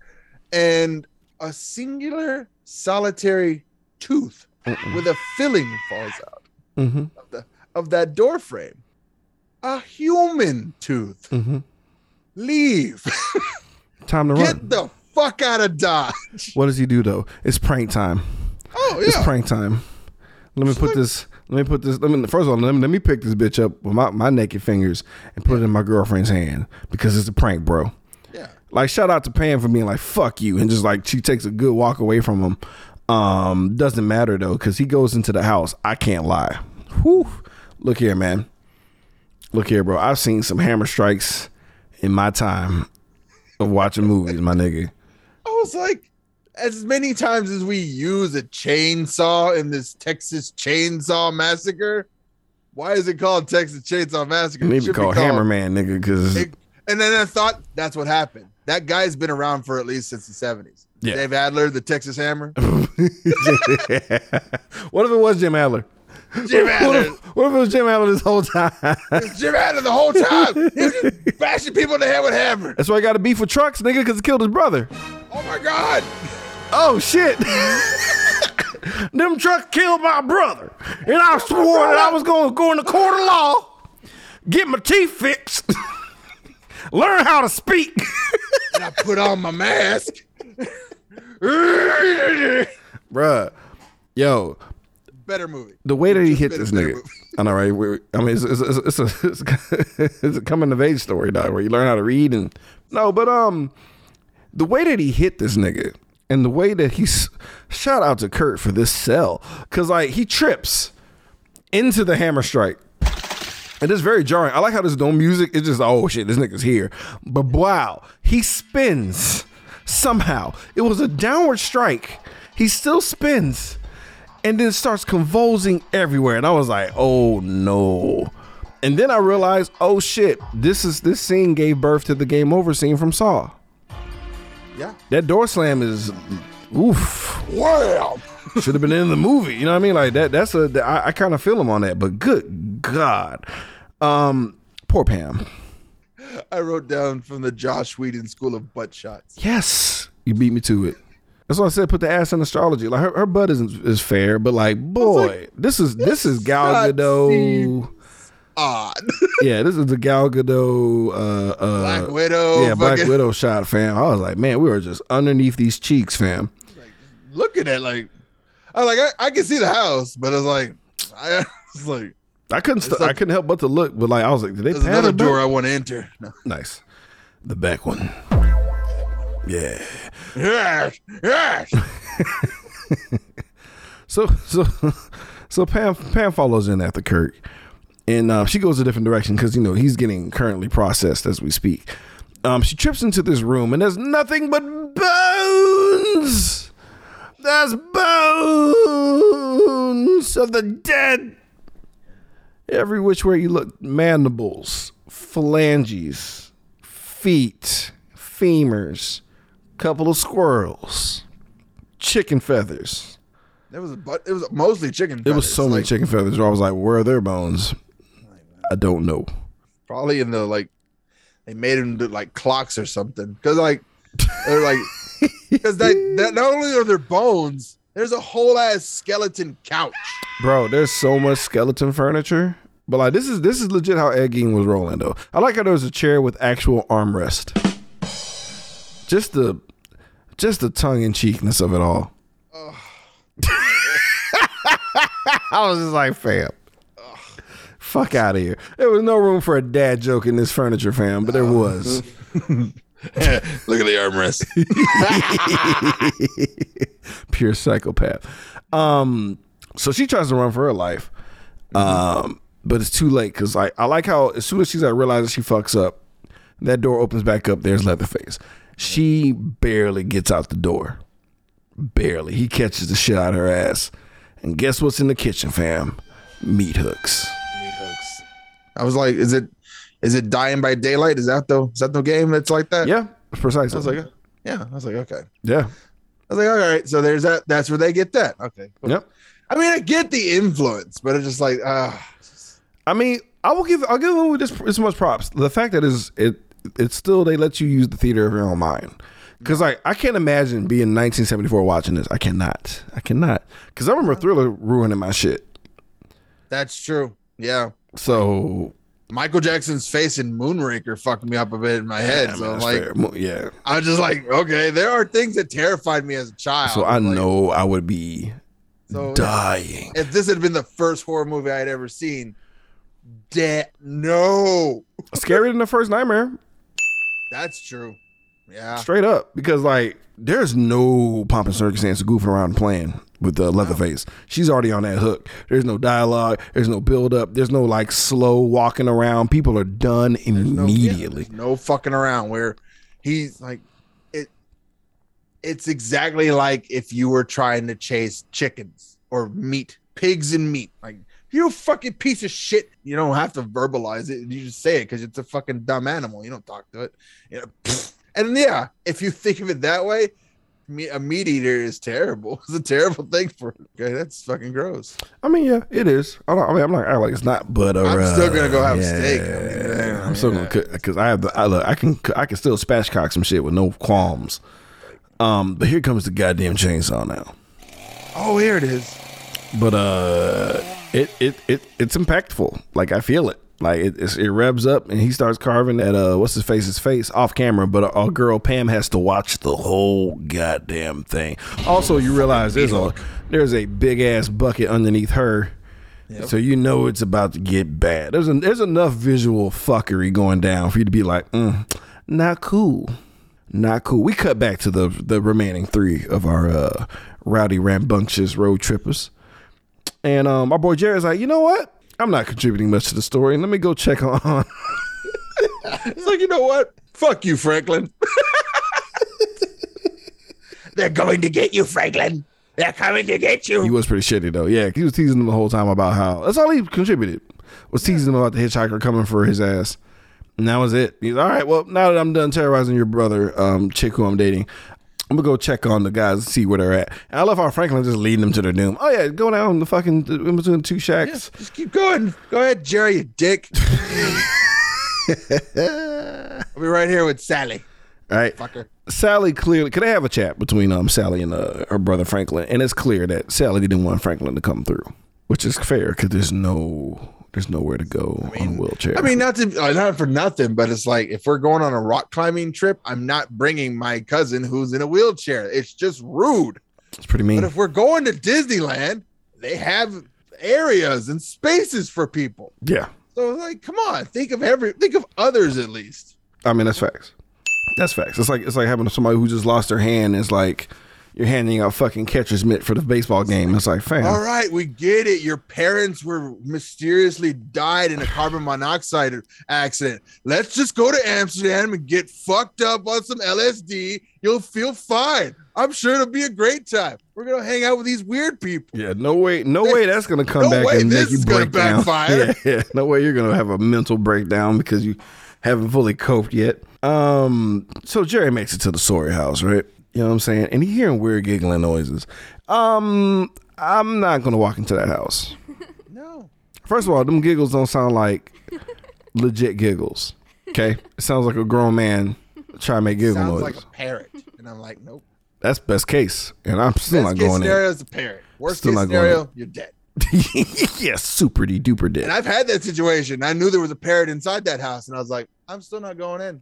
Speaker 2: and a singular solitary tooth with a filling falls out
Speaker 1: Mm-hmm.
Speaker 2: of, the, of that door frame. A human tooth.
Speaker 1: Mm-hmm.
Speaker 2: Leave.
Speaker 1: Time to run.
Speaker 2: Get the fuck out of Dodge.
Speaker 1: What does he do though? It's prank time.
Speaker 2: Oh yeah, It's
Speaker 1: prank time. Let me put this. Let me put this. Let me first of all. Let me, let me pick this bitch up with my, my naked fingers and put it in my girlfriend's hand because it's a prank, bro.
Speaker 2: Yeah.
Speaker 1: Like shout out to Pam for being like fuck you and just like she takes a good walk away from him. Um, doesn't matter though because he goes into the house. I can't lie. Whew. Look here, man. Look here, bro. I've seen some hammer strikes in my time of watching movies, my nigga.
Speaker 2: I was like, as many times as we use a chainsaw in this Texas Chainsaw Massacre, why is it called Texas Chainsaw Massacre? It
Speaker 1: Maybe call
Speaker 2: called-
Speaker 1: Hammerman, nigga, because
Speaker 2: and then I thought that's what happened. That guy's been around for at least since the 70s.
Speaker 1: Yeah.
Speaker 2: Dave Adler, the Texas Hammer.
Speaker 1: what if it was Jim Adler?
Speaker 2: Jim
Speaker 1: What
Speaker 2: Adler.
Speaker 1: if, what if it was Jim Adler this whole time?
Speaker 2: It's Jim Adler the whole time. He was just bashing people in the head with hammers.
Speaker 1: That's why I got a beef with trucks, nigga, because it killed his brother.
Speaker 2: Oh my God.
Speaker 1: Oh shit! Them trucks killed my brother, and I swore that I was going to go in the court of law, get my teeth fixed, learn how to speak.
Speaker 2: And I put on my mask.
Speaker 1: Bruh, yo,
Speaker 2: Better movie.
Speaker 1: the way that he hit this nigga.
Speaker 2: movie.
Speaker 1: I know, right? We- I mean, it's, it's, it's, it's a it's a, coming of age story, dog, where you learn how to read and no, but um, the way that he hit this nigga and the way that he's shout out to Kurt for this cell because like he trips into the hammer strike. And it's very jarring. I like how this no music. It's just oh shit, this nigga's here. But wow, he spins somehow. It was a downward strike. He still spins and then it starts convulsing everywhere. And I was like, oh no. And then I realized, oh shit, this is this scene gave birth to the game over scene from Saw.
Speaker 2: Yeah.
Speaker 1: That door slam is oof.
Speaker 2: Wow.
Speaker 1: Should have been in the movie. You know what I mean? Like that that's a I, I kind of feel him on that, but good God. Um poor Pam.
Speaker 2: I wrote down from the Joss Whedon School of Butt Shots.
Speaker 1: Yes. You beat me to it. That's why I said put the ass in astrology. Like her, her butt isn't is fair, but like boy, this is this is Gal Gadot.
Speaker 2: Odd.
Speaker 1: Yeah, this is the Gal Gadot. Uh, uh,
Speaker 2: Black Widow.
Speaker 1: yeah, Black Widow shot, fam. I was like, man, we were just underneath these cheeks, fam.
Speaker 2: Like, Looking at like, I was like, I, I can see the house, but it's like, I was like,
Speaker 1: I couldn't, st-
Speaker 2: like-
Speaker 1: I couldn't help but to look, but like, I was like, did they
Speaker 2: there's another door
Speaker 1: door?
Speaker 2: I want to enter. No.
Speaker 1: Nice, the back one. Yeah.
Speaker 2: Yes, yes.
Speaker 1: So, so, so Pam, Pam follows in after Kurt, and uh, she goes a different direction because you know he's getting currently processed as we speak. Um, she trips into this room, and there's nothing but bones. There's bones of the dead. Every which way you look, mandibles, phalanges, feet, femurs, couple of squirrels, chicken feathers.
Speaker 2: There was a but it was mostly chicken.
Speaker 1: It was
Speaker 2: feathers,
Speaker 1: so many chicken feathers where I was like, where are their bones? I don't know.
Speaker 2: Probably in the like they made them do like clocks or something. Because like they're like because that, that not only are there bones, there's a whole ass skeleton couch.
Speaker 1: Bro, there's so much skeleton furniture. But like this is this is legit how Ed Gein was rolling though. I like how there was a chair with actual armrest. Just the just the tongue in cheekness of it all. I was just like, fam. Fuck out of here. There was no room for a dad joke in this furniture, fam, but there was.
Speaker 2: Look at the armrest.
Speaker 1: Pure psychopath. Um, so she tries to run for her life. Um, but it's too late because I, I like how as soon as she's like realizes she fucks up, that door opens back up. There's Leatherface. She barely gets out the door. Barely. He catches the shit out of her ass. And guess what's in the kitchen, fam? Meat hooks. Meat hooks.
Speaker 2: I was like, is it is it dying by daylight? Is that the is that the game that's like that?
Speaker 1: Yeah, precisely.
Speaker 2: I was like, yeah. I was like, okay.
Speaker 1: yeah.
Speaker 2: I was like, all right. So there's that. That's where they get that. Okay. cool.
Speaker 1: Yep.
Speaker 2: I mean, I get the influence, but it's just like, uh
Speaker 1: I mean, I will give I'll give this this much props. The fact that is it it's still they let you use the theater of your own mind. Cause like I can't imagine being 1974 watching this. I cannot. I cannot. Cause I remember Thriller ruining my shit.
Speaker 2: that's true. Yeah.
Speaker 1: So
Speaker 2: Michael Jackson's face in Moonwalker fucked me up a bit in my head.
Speaker 1: Mean,
Speaker 2: so I'm like,
Speaker 1: fair. Yeah.
Speaker 2: I was just like, okay, there are things that terrified me as a child.
Speaker 1: So I
Speaker 2: Like,
Speaker 1: know I would be
Speaker 2: So
Speaker 1: dying.
Speaker 2: if this had been the first horror movie I had ever seen, de- no,
Speaker 1: Scarier than the first nightmare.
Speaker 2: That's true. Yeah.
Speaker 1: Straight up. Because like there's no pomp and circumstance of goofing around playing with the Leatherface. She's already on that hook. There's no dialogue. There's no build up. There's no like slow walking around. People are done
Speaker 2: No, yeah,
Speaker 1: immediately.
Speaker 2: no fucking around where he's like it it's exactly like if you were trying to chase chickens or meat, pigs and meat. Like you fucking piece of shit. You don't have to verbalize it. You just say it because it's a fucking dumb animal. You don't talk to it. You know, and yeah, if you think of it that way, me- a meat eater is terrible. It's a terrible thing for. Okay, that's fucking gross.
Speaker 1: I mean, yeah, it is. I, don't, I mean, I'm not acting like it's not, but uh,
Speaker 2: I'm still gonna go have
Speaker 1: yeah,
Speaker 2: steak. I mean, yeah,
Speaker 1: I'm still gonna cook because I have the. I, look, I can I can still spatchcock some shit with no qualms. Um, but here comes the goddamn chainsaw now.
Speaker 2: Oh, here it is.
Speaker 1: but uh it it it it's impactful. Like i feel it. Like it it's, it revs up and he starts carving at uh what's his face's face off camera but our, our girl pam has to watch the whole goddamn thing. Also you realize there's a there's a big ass bucket underneath her. So you know it's about to get bad. There's a, there's enough visual fuckery going down for you to be like mm, not cool. Not cool. We cut back to the the remaining three of our uh, rowdy, rambunctious road trippers, and um, my boy Jerry's like, you know what? I'm not contributing much to the story. Let me go check on.
Speaker 2: It's like, you know what? Fuck you, Franklin. They're going to get you, Franklin. They're coming to get you.
Speaker 1: he was pretty shitty though. Yeah, he was teasing him the whole time about how that's all he contributed was teasing him about the hitchhiker coming for his ass. And that was it. He's all right. Well, now that I'm done terrorizing your brother, um, chick who I'm dating, I'm gonna go check on the guys and see where they're at. And I love how Franklin just leading them to their doom. Oh yeah, go down the fucking in between two shacks.
Speaker 2: Just keep going. Go ahead, Jerry, you dick. I'll be right here with Sally.
Speaker 1: All right.
Speaker 2: Fucker.
Speaker 1: Sally clearly could I have a chat between um Sally and uh, her brother Franklin, and it's clear that Sally didn't want Franklin to come through, which is fair because there's no there's nowhere to go on a wheelchair.
Speaker 2: I mean, not to uh, not for nothing, but it's like if we're going on a rock climbing trip, I'm not bringing my cousin who's in a wheelchair. It's just rude.
Speaker 1: it's pretty mean.
Speaker 2: But if we're going to Disneyland, they have areas and spaces for people.
Speaker 1: yeah,
Speaker 2: So like, come on, think of every think of others at least.
Speaker 1: I mean that's facts. That's facts. It's like it's like having somebody who just lost their hand. It's like you're handing out fucking catcher's mitt for the baseball game. It's like, fam,
Speaker 2: All right, we get it. Your parents were mysteriously died in a carbon monoxide accident. Let's just go to Amsterdam and get fucked up on some LSD. You'll feel fine. I'm sure it'll be a great time. We're gonna hang out with these weird people.
Speaker 1: Yeah, no way, no way that's gonna come
Speaker 2: No
Speaker 1: back
Speaker 2: way
Speaker 1: and
Speaker 2: this
Speaker 1: make you
Speaker 2: is gonna
Speaker 1: break down.
Speaker 2: backfire.
Speaker 1: Yeah, yeah, no way you're gonna have a mental breakdown because you haven't fully coped yet. Um, so Jerry makes it to the Sawyer house, right? You know what I'm saying? And he hearing weird giggling noises. Um, I'm not gonna walk into that house.
Speaker 2: No.
Speaker 1: First of all, them giggles don't sound like legit giggles. Okay, it sounds like a grown man trying to make giggle
Speaker 2: Sounds
Speaker 1: noise.
Speaker 2: like a parrot. And I'm like, nope.
Speaker 1: That's best case, and I'm still
Speaker 2: Best
Speaker 1: not
Speaker 2: case
Speaker 1: going
Speaker 2: scenario is a parrot. Worst
Speaker 1: Still
Speaker 2: case
Speaker 1: not going
Speaker 2: scenario, you're dead.
Speaker 1: yeah, super duper dead.
Speaker 2: And I've had that situation. I knew there was a parrot inside that house, and I was like, I'm still not going in.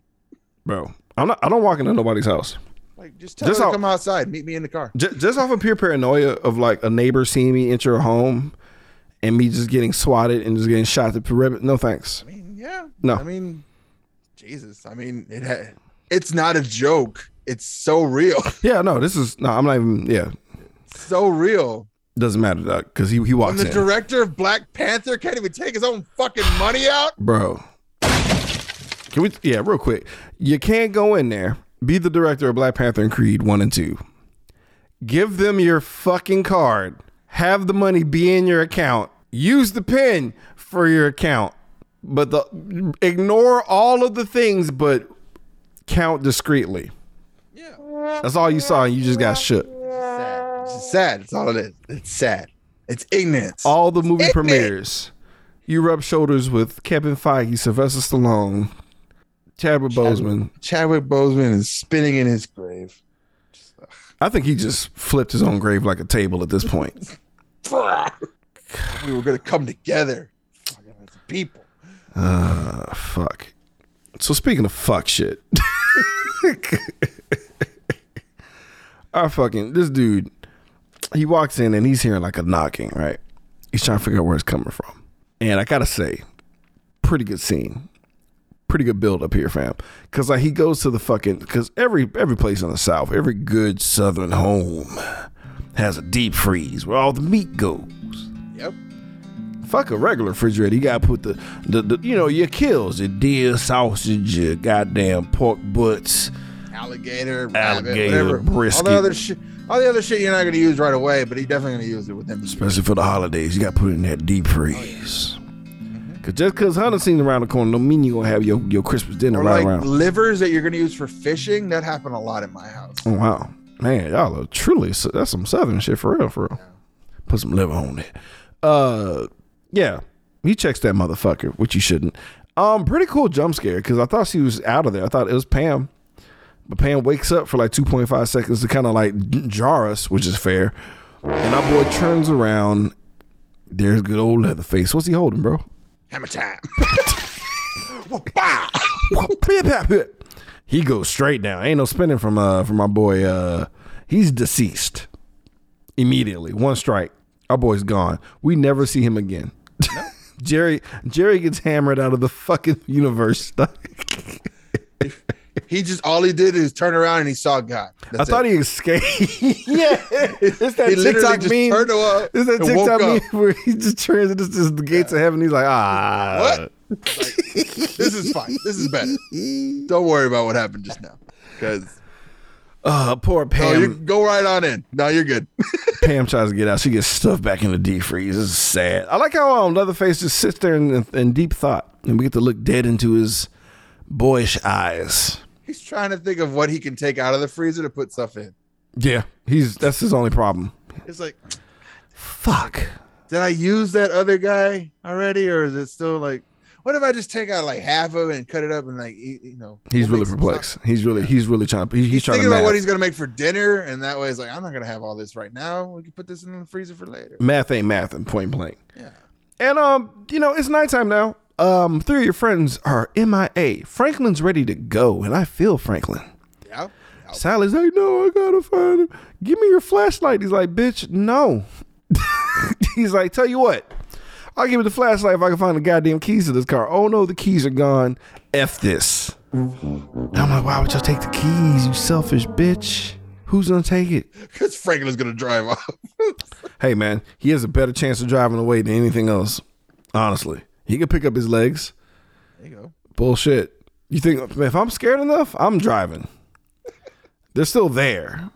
Speaker 1: bro. I'm not. I don't walk into nobody's house.
Speaker 2: Like, just tell
Speaker 1: Just
Speaker 2: her
Speaker 1: how-
Speaker 2: to come outside, meet me in the car.
Speaker 1: Just, just off of pure paranoia of like a neighbor seeing me enter a home and me just getting swatted and just getting shot to the perimeter. No thanks.
Speaker 2: I mean, yeah.
Speaker 1: No.
Speaker 2: I mean, Jesus. I mean, it ha- it's not a joke. It's so real.
Speaker 1: Yeah, no, this is no. I'm not even. Yeah,
Speaker 2: so real.
Speaker 1: doesn't matter because he he
Speaker 2: When
Speaker 1: walks
Speaker 2: the
Speaker 1: in,
Speaker 2: director of Black Panther can't even take his own fucking money out.
Speaker 1: bro. Can we? Yeah, real quick. You can't go in there. Be the director of Black Panther and Creed one and two. Give them your fucking card. Have the money be in your account. Use the pen for your account. But the ignore all of the things, but count discreetly.
Speaker 2: Yeah.
Speaker 1: That's all you saw, and you just got shook.
Speaker 2: Sad. It's just sad. It's all it is. It's sad. It's ignorance.
Speaker 1: All the movie
Speaker 2: Ignorant.
Speaker 1: premieres, you rub shoulders with Kevin Feige, Sylvester Stallone, Chadwick Boseman.
Speaker 2: Chadwick Boseman is spinning in his grave.
Speaker 1: I think he just flipped his own grave like a table at this point.
Speaker 2: We were gonna come together. As people.
Speaker 1: Uh, fuck. So speaking of fuck shit, our fucking this dude, he walks in and he's hearing like a knocking. Right, he's trying to figure out where it's coming from. And I gotta say, pretty good scene, pretty good build up here, fam. Cause like he goes to the fucking because every every place in the South, every good Southern home has a deep freeze where all the meat goes.
Speaker 2: Yep.
Speaker 1: Fuck a regular refrigerator. You gotta put the, the, the you know, your kills, your deer sausage, your goddamn pork butts.
Speaker 2: Alligator,
Speaker 1: Alligator,
Speaker 2: whatever.
Speaker 1: brisket.
Speaker 2: All the other shit. All the other shit you're not gonna use right away, but he definitely gonna use it within the year.
Speaker 1: Especially for the holidays. You gotta put it in that deep oh, freeze. Cause just cause hunting season around the corner don't mean you gonna have your, your Christmas dinner
Speaker 2: Or
Speaker 1: right
Speaker 2: like
Speaker 1: around.
Speaker 2: livers that you're gonna use for fishing. That happened a lot in my house.
Speaker 1: Oh wow. Man, y'all are truly that's some southern shit for real, for real. Put some liver on it. Uh yeah. He checks that motherfucker, which you shouldn't. Um, pretty cool jump scare because I thought she was out of there. I thought it was Pam. But Pam wakes up for like 2.5 seconds to kind of like jar us, which is fair. And our boy turns around. There's good old Leatherface. What's he holding, bro?
Speaker 2: Hammer time.
Speaker 1: he goes straight down. Ain't no spinning from uh from my boy. Uh, he's deceased immediately. One strike. Our boy's gone. We never see him again. Jerry Jerry gets hammered out of the fucking universe.
Speaker 2: He just all he did is turn around and he saw God.
Speaker 1: I thought he escaped. yeah, it's that
Speaker 2: he
Speaker 1: TikTok
Speaker 2: just
Speaker 1: meme.
Speaker 2: turned up
Speaker 1: It's that
Speaker 2: and woke
Speaker 1: TikTok
Speaker 2: up.
Speaker 1: meme where he just turns into just the gates of heaven. He's like, ah,
Speaker 2: What? This is fine. This is better. Don't worry about what happened just now. Because
Speaker 1: Uh, poor
Speaker 2: oh,
Speaker 1: Pam.
Speaker 2: you go right on in. No, you're good.
Speaker 1: Pam tries to get out. She gets stuffed back in the deep freeze. Is sad. I like how um, Leatherface just sits there in, in deep thought, and we get to look dead into his boyish eyes.
Speaker 2: He's trying to think of what he can take out of the freezer to put stuff in.
Speaker 1: Yeah, he's that's his only problem.
Speaker 2: It's like,
Speaker 1: Fuck.
Speaker 2: did I use that other guy already, or is it still like? What if I just take out like half of it and cut it up and like eat, you know?
Speaker 1: He's really perplexed.
Speaker 2: stuff?
Speaker 1: He's really he's really trying. He, he's,
Speaker 2: He's
Speaker 1: trying
Speaker 2: thinking
Speaker 1: to
Speaker 2: about
Speaker 1: math.
Speaker 2: what he's gonna make for dinner, and that way it's like I'm not gonna have all this right now. We can put this in the freezer for later.
Speaker 1: math ain't math and point blank.
Speaker 2: Yeah.
Speaker 1: And um, you know, it's nighttime now. Um, three of your friends are MIA. Franklin's ready to go, and I feel Franklin.
Speaker 2: Yeah.
Speaker 1: Sally's like, no, I gotta find him. Give me your flashlight. He's like, bitch, no. He's like, tell you what, I'll give you the flashlight if I can find the goddamn keys to this car. Oh no, the keys are gone. F this. I'm like, why would y'all take the keys, you selfish bitch? Who's gonna take it?
Speaker 2: Because Franklin's gonna drive off.
Speaker 1: Hey man, he has a better chance of driving away than anything else. Honestly, he can pick up his legs.
Speaker 2: there you go.
Speaker 1: Bullshit. You think if I'm scared enough, I'm driving. They're still there,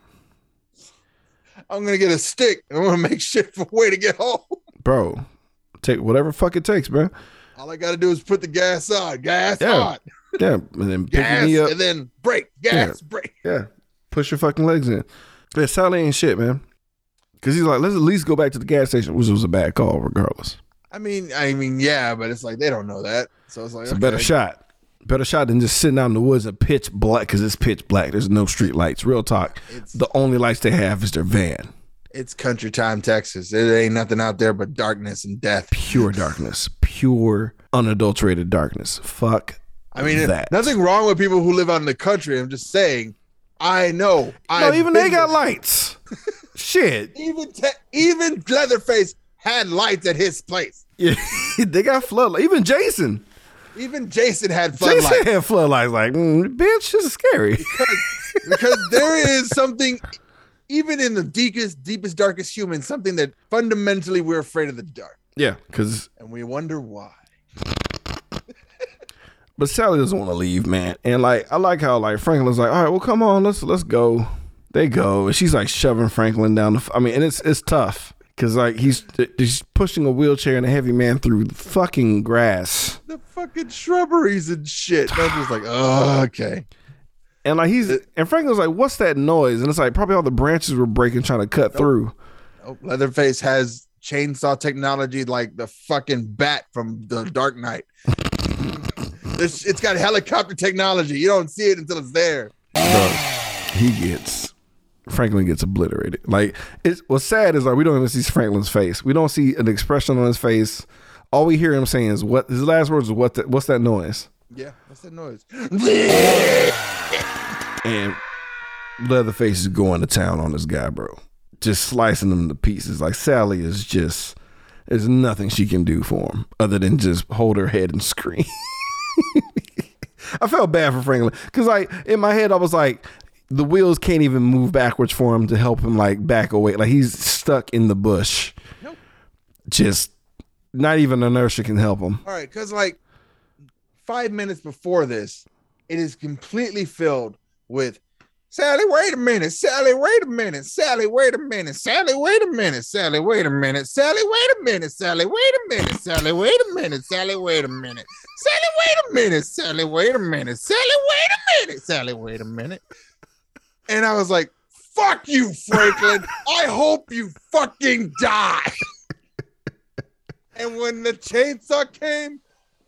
Speaker 2: I'm gonna get a stick. I'm gonna make shit for way to get home.
Speaker 1: bro. Take whatever fuck it takes, man.
Speaker 2: All I gotta do is put the gas on. Gas
Speaker 1: Yeah.
Speaker 2: on.
Speaker 1: Yeah, and then
Speaker 2: Gas,
Speaker 1: me up.
Speaker 2: and then brake. Gas, brake.
Speaker 1: Yeah, push your fucking legs in. Yeah, Sally ain't shit, man. Cause he's like, let's at least go back to the gas station, which was a bad call, regardless.
Speaker 2: I mean, I mean, yeah, but it's like they don't know that, so it's like
Speaker 1: It's a better shot. Better shot than just sitting out in the woods and pitch black because it's pitch black. There's no street lights. Real talk. the only lights they have is their van.
Speaker 2: It's country time, Texas. There ain't nothing out there but darkness and death.
Speaker 1: Pure darkness. Pure unadulterated darkness. Fuck.
Speaker 2: I mean,
Speaker 1: that.
Speaker 2: nothing wrong with people who live out in the country. I'm just saying, I know.
Speaker 1: No,
Speaker 2: I've
Speaker 1: even they got
Speaker 2: there.
Speaker 1: lights. Shit.
Speaker 2: Even te- even Leatherface had lights at his place.
Speaker 1: Yeah, they got floodlights. Even Jason.
Speaker 2: Even Jason had
Speaker 1: Jason
Speaker 2: floodlights
Speaker 1: had floodlights. Like, mm, bitch, this is scary.
Speaker 2: because there is something, even in the deepest, deepest, darkest human, something that fundamentally we're afraid of the dark,
Speaker 1: yeah, because
Speaker 2: and we wonder why.
Speaker 1: but Sally doesn't want to leave, man. And like, I like how like Franklin's like, all right, well, come on, let's let's go. They go, and she's like shoving Franklin down the. f- I mean, and it's it's tough because like he's he's pushing a wheelchair and a heavy man through fucking grass,
Speaker 2: The fucking shrubberies and shit. And I'm just like, oh, okay.
Speaker 1: and like he's and Franklin's like, what's that noise? And it's like probably all the branches were breaking trying to cut through.
Speaker 2: Oh, Leatherface has chainsaw technology like the fucking bat from the Dark Knight. it's, it's got helicopter technology. You don't see it until it's there.
Speaker 1: Bro, he gets Franklin gets obliterated. Like it's what's sad is like we don't even see Franklin's face. We don't see an expression on his face. All we hear him saying is what his last words is what the, what's that noise?
Speaker 2: Yeah, what's that noise?
Speaker 1: And Leatherface is going to town on this guy, bro. Just slicing him to pieces. Like Sally is just there's nothing she can do for him other than just hold her head and scream. I felt bad for Franklin because, like, in my head, I was like, the wheels can't even move backwards for him to help him, like, back away. Like, he's stuck in the bush.
Speaker 2: Nope.
Speaker 1: Just not even inertia can help him.
Speaker 2: All right, because like five minutes before this, it is completely filled with Sally, wait a minute. Sally, wait a minute. Sally, wait a minute. Sally, wait a minute. Sally, wait a minute. Sally, wait a minute. Sally, wait a minute. Sally, wait a minute. Sally, wait a minute. Sally, wait a minute. Sally, wait a minute. Sally, wait a minute. Sally, wait a minute. And I was like, fuck you, Franklin. I hope you fucking die. And when the chainsaw came,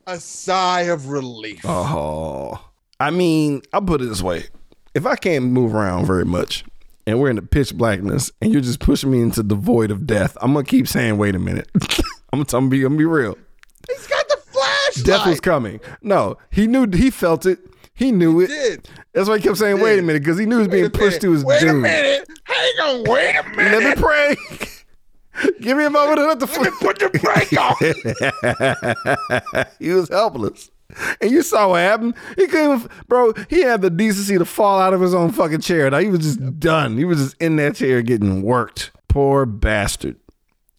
Speaker 2: a sigh of relief.
Speaker 1: Oh, I mean, I'll put it this way: if I can't move around very much, and we're in the pitch blackness, and you're just pushing me into the void of death, I'm gonna keep saying, "Wait a minute." I'm gonna, I'm gonna be, I'm gonna be real.
Speaker 2: He's got the flashlight.
Speaker 1: Death was coming. No, he knew, he felt it. He knew it.
Speaker 2: did.
Speaker 1: That's why he kept saying, "Wait a minute," because he knew he was being
Speaker 2: Wait
Speaker 1: pushed to his
Speaker 2: minute. Wait
Speaker 1: doom.
Speaker 2: a minute. Hang on. Wait a minute.
Speaker 1: Let me pray. Give me a moment to let the
Speaker 2: put the brake on.
Speaker 1: he was helpless. And you saw what happened. He couldn't, even- bro. He had the decency to fall out of his own fucking chair. Now he was just done. He was just in that chair getting worked. Poor bastard.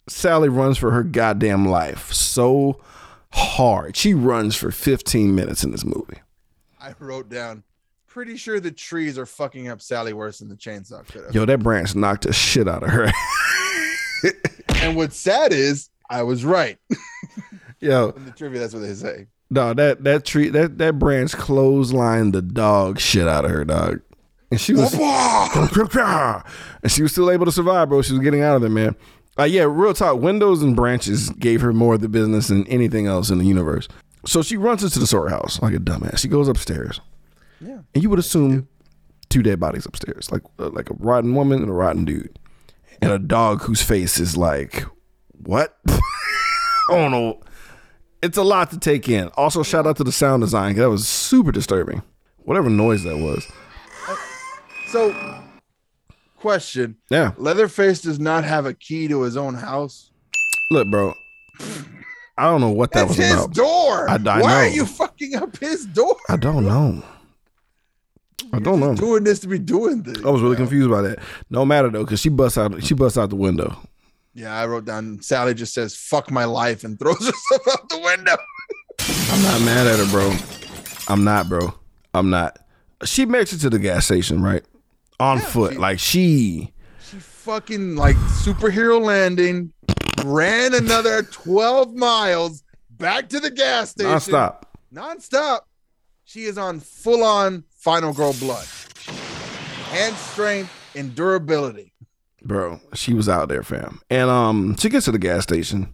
Speaker 1: Sally runs for her goddamn life so hard. She runs for 15 minutes in this movie.
Speaker 2: I wrote down. Pretty sure the trees are fucking up Sally worse than the chainsaw could have.
Speaker 1: Yo, that branch knocked the shit out of her.
Speaker 2: And what's sad is I was right.
Speaker 1: Yo,
Speaker 2: In the trivia, that's what they say.
Speaker 1: No, that that tree that that branch clotheslined the dog shit out of her dog, and she was and she was still able to survive, bro. She was getting out of there, man. Uh, yeah, real talk. Windows and branches gave her more of the business than anything else in the universe. So she runs into the storehouse like a dumbass. She goes upstairs,
Speaker 2: Yeah.
Speaker 1: and you would assume two dead bodies upstairs, like uh, like a rotten woman and a rotten dude, and a dog whose face is like, what? I don't know. It's a lot to take in. Also, shout out to the sound design. That was super disturbing. Whatever noise that was.
Speaker 2: So, question
Speaker 1: Yeah.
Speaker 2: Leatherface does not have a key to his own house.
Speaker 1: Look, bro. I don't know what that
Speaker 2: That's
Speaker 1: was
Speaker 2: his
Speaker 1: about.
Speaker 2: door.
Speaker 1: I- I
Speaker 2: Why are you fucking up his door?
Speaker 1: I don't know. I don't know.
Speaker 2: Doing this to be doing this.
Speaker 1: I was really confused by that. No matter though, because she busts out. She busts out the window.
Speaker 2: Yeah, I wrote down Sally just says "fuck my life" and throws herself out the window.
Speaker 1: I'm not mad at her, bro. I'm not, bro. I'm not. She makes it to the gas station, right? On foot,
Speaker 2: she-
Speaker 1: like she.
Speaker 2: She fucking like superhero landing, ran another 12 miles back to the gas station.
Speaker 1: Nonstop.
Speaker 2: Nonstop. She is on full on final girl blood. Hand strength and durability.
Speaker 1: bro. She was out there, fam. And um, she gets to the gas station.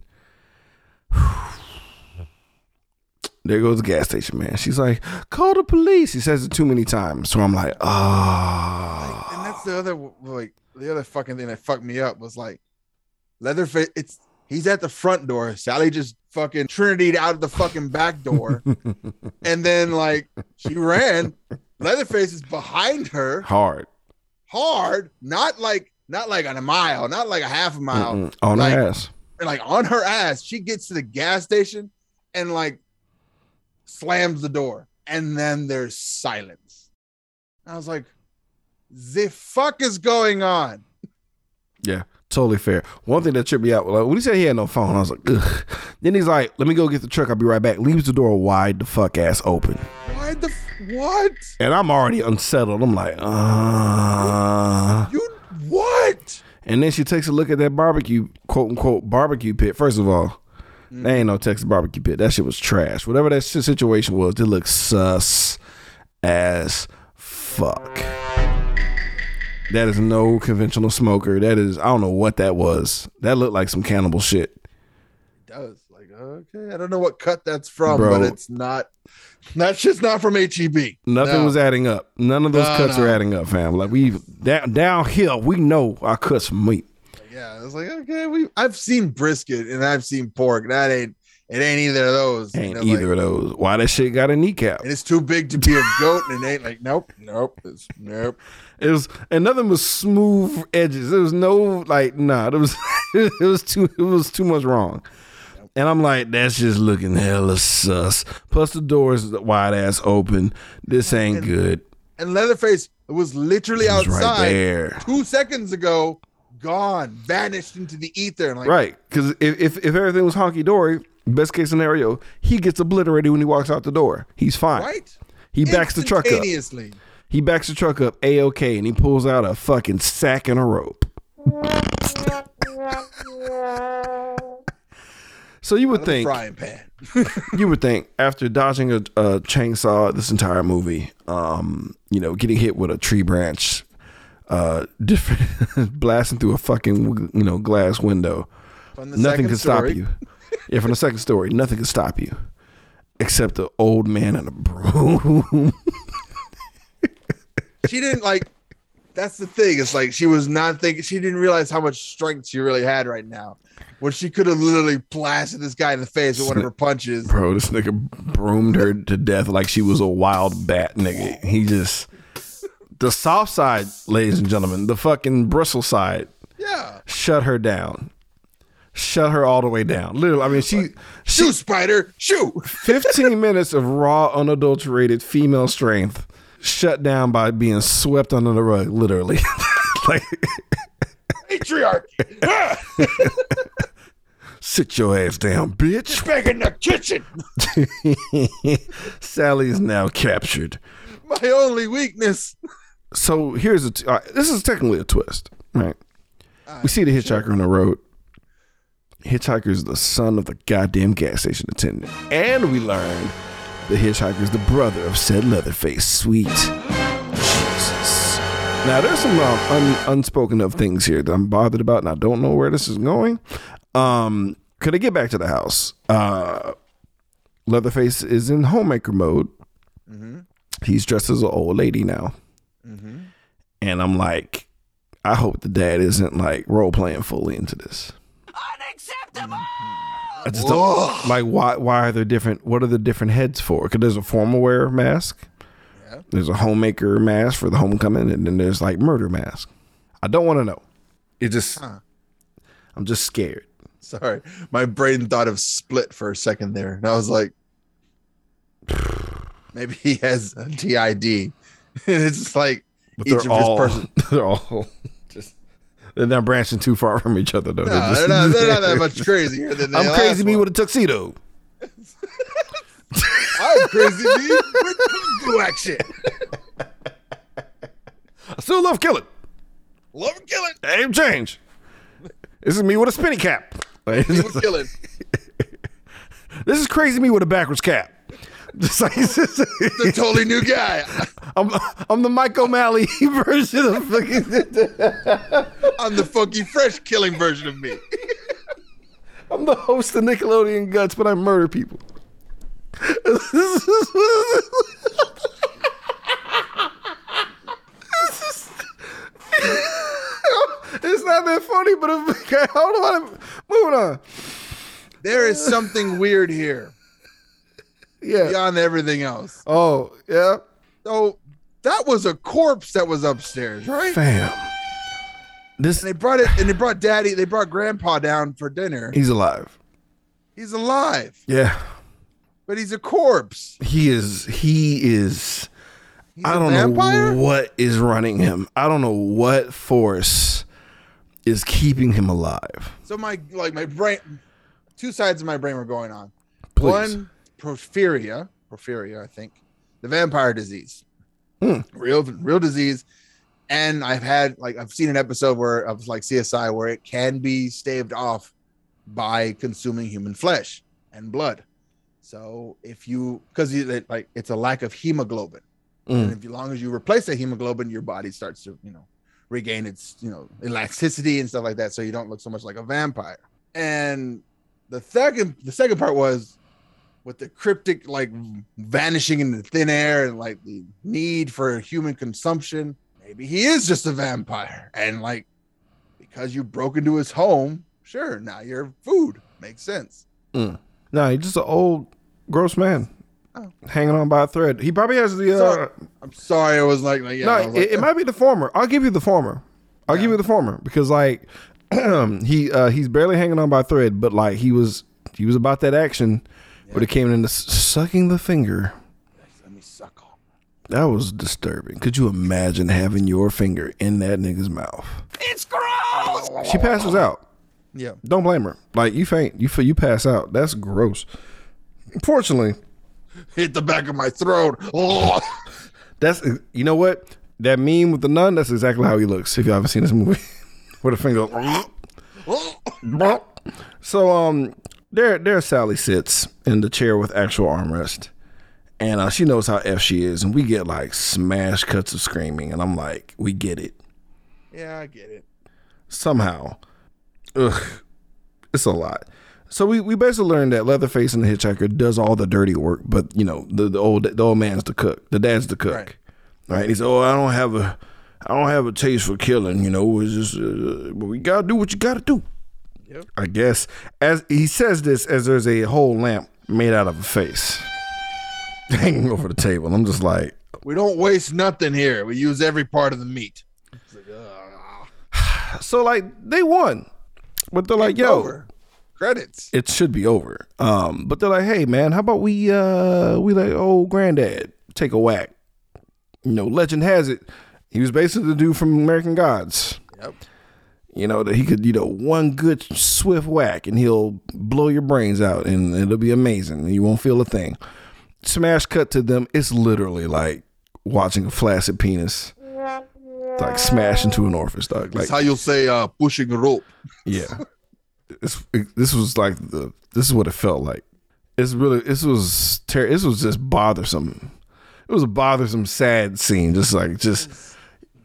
Speaker 1: There goes the gas station man. She's like, call the police. He says it too many times. So I'm like, ah.
Speaker 2: and that's the other like the other fucking thing that fucked me up was like Leatherface. It's he's at the front door. Sally just fucking Trinity out of the fucking back door, and then like she ran. Leatherface is behind her
Speaker 1: hard.
Speaker 2: hard, not like not like on a mile, not like a half a mile,
Speaker 1: Mm-mm. On
Speaker 2: like-
Speaker 1: her ass.
Speaker 2: like on her ass. She gets to the gas station and like slams the door, and then there's silence. I was like, the fuck is going on?
Speaker 1: Yeah, totally fair. One thing that tripped me out, like, when he said he had no phone, I was like, ugh. Then he's like, let me go get the truck. I'll be right back. Leaves the door wide the fuck ass open.
Speaker 2: Why the f- what?
Speaker 1: And I'm already unsettled. I'm like, uh.
Speaker 2: You what?
Speaker 1: And then she takes a look at that barbecue, quote unquote, barbecue pit. First of all, there ain't no Texas barbecue pit. That shit was trash. Whatever that shit situation was, it looked sus as fuck. That is no conventional smoker. That is, I don't know what that was. That looked like some cannibal shit.
Speaker 2: It does like okay. I don't know what cut that's from,
Speaker 1: Bro.
Speaker 2: but it's not. that's just not from HEB.
Speaker 1: Nothing
Speaker 2: No.
Speaker 1: was adding up. None of those
Speaker 2: No,
Speaker 1: cuts
Speaker 2: no.
Speaker 1: are adding up, fam. Like we down downhill, we know our cuts from meat.
Speaker 2: Yeah, I was like, okay, we. I've seen brisket and I've seen pork. That ain't. It ain't either of those.
Speaker 1: Ain't
Speaker 2: And I'm
Speaker 1: either
Speaker 2: like,
Speaker 1: of those. Why that shit got a kneecap?
Speaker 2: and it's too big to be a goat, and it ain't like nope, nope, it's, nope.
Speaker 1: It was and nothing was smooth edges. There was no like nah. It was it was too it was too much wrong. And I'm like, that's just looking hella sus. Plus the doors wide ass open. This ain't good.
Speaker 2: And Leatherface was literally
Speaker 1: It was right
Speaker 2: outside
Speaker 1: there.
Speaker 2: two seconds ago, gone, vanished into the ether. And like,
Speaker 1: Right. Because if, if if everything was honky dory, best case scenario, he gets obliterated when he walks out the door. He's fine.
Speaker 2: right?
Speaker 1: He backs the truck up. He backs the truck up a okay, and he pulls out a fucking sack and a rope. so you would think
Speaker 2: frying pan.
Speaker 1: you would think after dodging a, a chainsaw this entire movie, um, you know, getting hit with a tree branch, uh, different blasting through a fucking you know glass window, nothing can stop you. Yeah, from the second story, nothing can stop you, except the old man and a broom.
Speaker 2: She didn't like. That's the thing. It's like she was not thinking. She didn't realize how much strength she really had right now. When she could have literally blasted this guy in the face with one of her punches.
Speaker 1: Bro, this nigga broomed her to death like she was a wild bat, nigga. He just the soft side, ladies and gentlemen, the fucking bristle side,
Speaker 2: Yeah.
Speaker 1: shut her down. Shut her all the way down. Literally, I mean, she,
Speaker 2: Shoot, spider. Shoot.
Speaker 1: 15 minutes of raw, unadulterated female strength shut down by being swept under the rug, literally. like,
Speaker 2: Patriarchy.
Speaker 1: Sit your ass down, bitch.
Speaker 2: back in the kitchen.
Speaker 1: Sally is now captured.
Speaker 2: My only weakness.
Speaker 1: So here's a t- this is technically a twist, right? we see the hitchhiker on the road. Hitchhiker is the son of the goddamn gas station attendant, and we learn the hitchhiker is the brother of said Leatherface. Sweet Jesus! Now there's some um, un- unspoken of things here that I'm bothered about, and I don't know where this is going. Um, could I get back to the house? Uh, Leatherface is in homemaker mode. He's dressed as an old lady now. And I'm like, I hope the dad isn't like role playing fully into this.
Speaker 4: Unacceptable!
Speaker 1: I just don't like why why are there different what are the different heads for? Cause there's a formal wear mask. There's a homemaker mask for the homecoming, and then there's like murder mask. I don't want to know. It just I'm just scared.
Speaker 2: Sorry. My brain thought of split for a second there. And I was like, maybe he has a TID. And it's just like
Speaker 1: But
Speaker 2: each of his person.
Speaker 1: they're all they're not branching too far from each other though.
Speaker 2: No,
Speaker 1: They're just-
Speaker 2: they're, not, they're not that much crazier than the
Speaker 1: I'm crazy me with a tuxedo.
Speaker 2: I'm crazy me with fu action.
Speaker 1: I still love killing.
Speaker 2: Love killing.
Speaker 1: Ain't change. This is me with a spinny cap. Like,
Speaker 2: He was killing.
Speaker 1: this is crazy me with a backwards cap. Just like
Speaker 2: The totally new guy.
Speaker 1: I'm, I'm the Mike O'Malley version of fucking.
Speaker 2: I'm the funky fresh killing version of me.
Speaker 1: I'm the host of Nickelodeon Guts, but I murder people. it's not that funny, but okay, hold on. Moving on.
Speaker 2: There is something weird here
Speaker 1: Yeah.
Speaker 2: beyond everything else.
Speaker 1: Oh, yeah.
Speaker 2: So that was a corpse that was upstairs, right?
Speaker 1: Fam. This
Speaker 2: And they brought it, and they brought Daddy, they brought Grandpa down for dinner.
Speaker 1: he's alive.
Speaker 2: He's alive,
Speaker 1: Yeah.
Speaker 2: but he's a corpse.
Speaker 1: He is he is
Speaker 2: He's
Speaker 1: I don't know what is running him. I don't know what force is keeping him alive.
Speaker 2: So my like my brain, two sides of my brain were going on.
Speaker 1: Please.
Speaker 2: One, porphyria, porphyria, I think, the vampire disease,
Speaker 1: Hmm.
Speaker 2: real real disease. And I've had like I've seen an episode where of like CSI where it can be staved off by consuming human flesh and blood. So if you because like it's a lack of hemoglobin, and
Speaker 1: Mm.
Speaker 2: if as long as you replace that hemoglobin, your body starts to you know regain its you know elasticity and stuff like that, so you don't look so much like a vampire. And the second the second part was with the cryptic like vanishing into thin air and like the need for human consumption. Maybe he is just a vampire, and like because you broke into his home, sure, now you're food. Makes sense. mm.
Speaker 1: No, he's just an old gross man.
Speaker 2: Oh.
Speaker 1: Hanging on by a thread. He probably has the uh.
Speaker 2: I'm sorry, it was like, like yeah,
Speaker 1: no,
Speaker 2: I was like,
Speaker 1: it, it might be the former. I'll give you the former. I'll give you the former because like he uh he's barely hanging on by a thread, but like he was he was about that action but it came into sucking the finger.
Speaker 2: let me suckle.
Speaker 1: That was disturbing. Could you imagine having your finger in that nigga's mouth?
Speaker 4: It's gross!
Speaker 1: She passes out.
Speaker 2: Yeah.
Speaker 1: Don't blame her. Like you faint, you feel you pass out. That's gross. Fortunately,
Speaker 2: Hit the back of my throat. Oh.
Speaker 1: that's you know what that meme with the nun. That's exactly how he looks. If you haven't seen this movie, with a finger. so um, there there Sally sits in the chair with actual armrest, and uh, she knows how f she is, and we get like smash cuts of screaming, and I'm like, we get it
Speaker 2: Yeah, I get it.
Speaker 1: somehow. Ugh, it's a lot. So we, we basically learned that Leatherface and the Hitchhiker does all the dirty work, but you know the, the old the old man's the cook, the dad's the cook,
Speaker 2: Right.
Speaker 1: right? He said, "Oh, I don't have a, I don't have a taste for killing, you know. It's just, uh, but we gotta do what you gotta do."
Speaker 2: Yep.
Speaker 1: I guess as he says this, as there's a whole lamp made out of a face hanging over the table. I'm just like,
Speaker 2: We don't waste nothing here. We use every part of the meat. Like,
Speaker 1: so like they won, but they're like, "Yo,
Speaker 2: over. Credits.
Speaker 1: it should be over. Um, but they're like, hey man, how about we uh we let old granddad take a whack? You know, legend has it he was basically the dude from American Gods.
Speaker 2: Yep.
Speaker 1: You know, that he could, you know, one good swift whack and he'll blow your brains out and it'll be amazing. You won't feel a thing. Smash cut to them, it's literally like watching a flaccid penis like smash into an orifice, dog. Like
Speaker 2: That's how you'll say uh, pushing a rope.
Speaker 1: yeah. This this was like the this is what it felt like. It's really this was ter- this was just bothersome. It was a bothersome, sad scene. Just like just,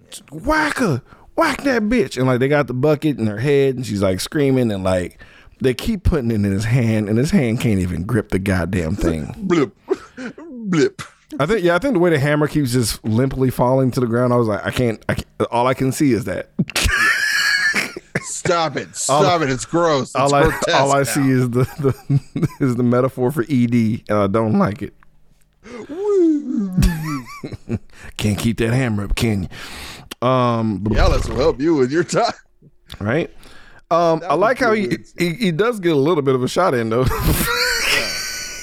Speaker 1: just whack her, whack that bitch, and like they got the bucket in her head, and she's like screaming, and like they keep putting it in his hand, and his hand can't even grip the goddamn thing.
Speaker 2: Blip. Blip.
Speaker 1: I think yeah, I think the way the hammer keeps just limply falling to the ground, I was like, I can't, I can't all I can see is that.
Speaker 2: Stop it. Stop it. It's gross. It's
Speaker 1: all I all I
Speaker 2: now.
Speaker 1: see is the, the is the metaphor for ED, and I don't like it. Can't keep that hammer up, can you? Um,
Speaker 2: Yeah, let's help you with your time.
Speaker 1: right. Um, I like how he, he he does get a little bit of a shot in though.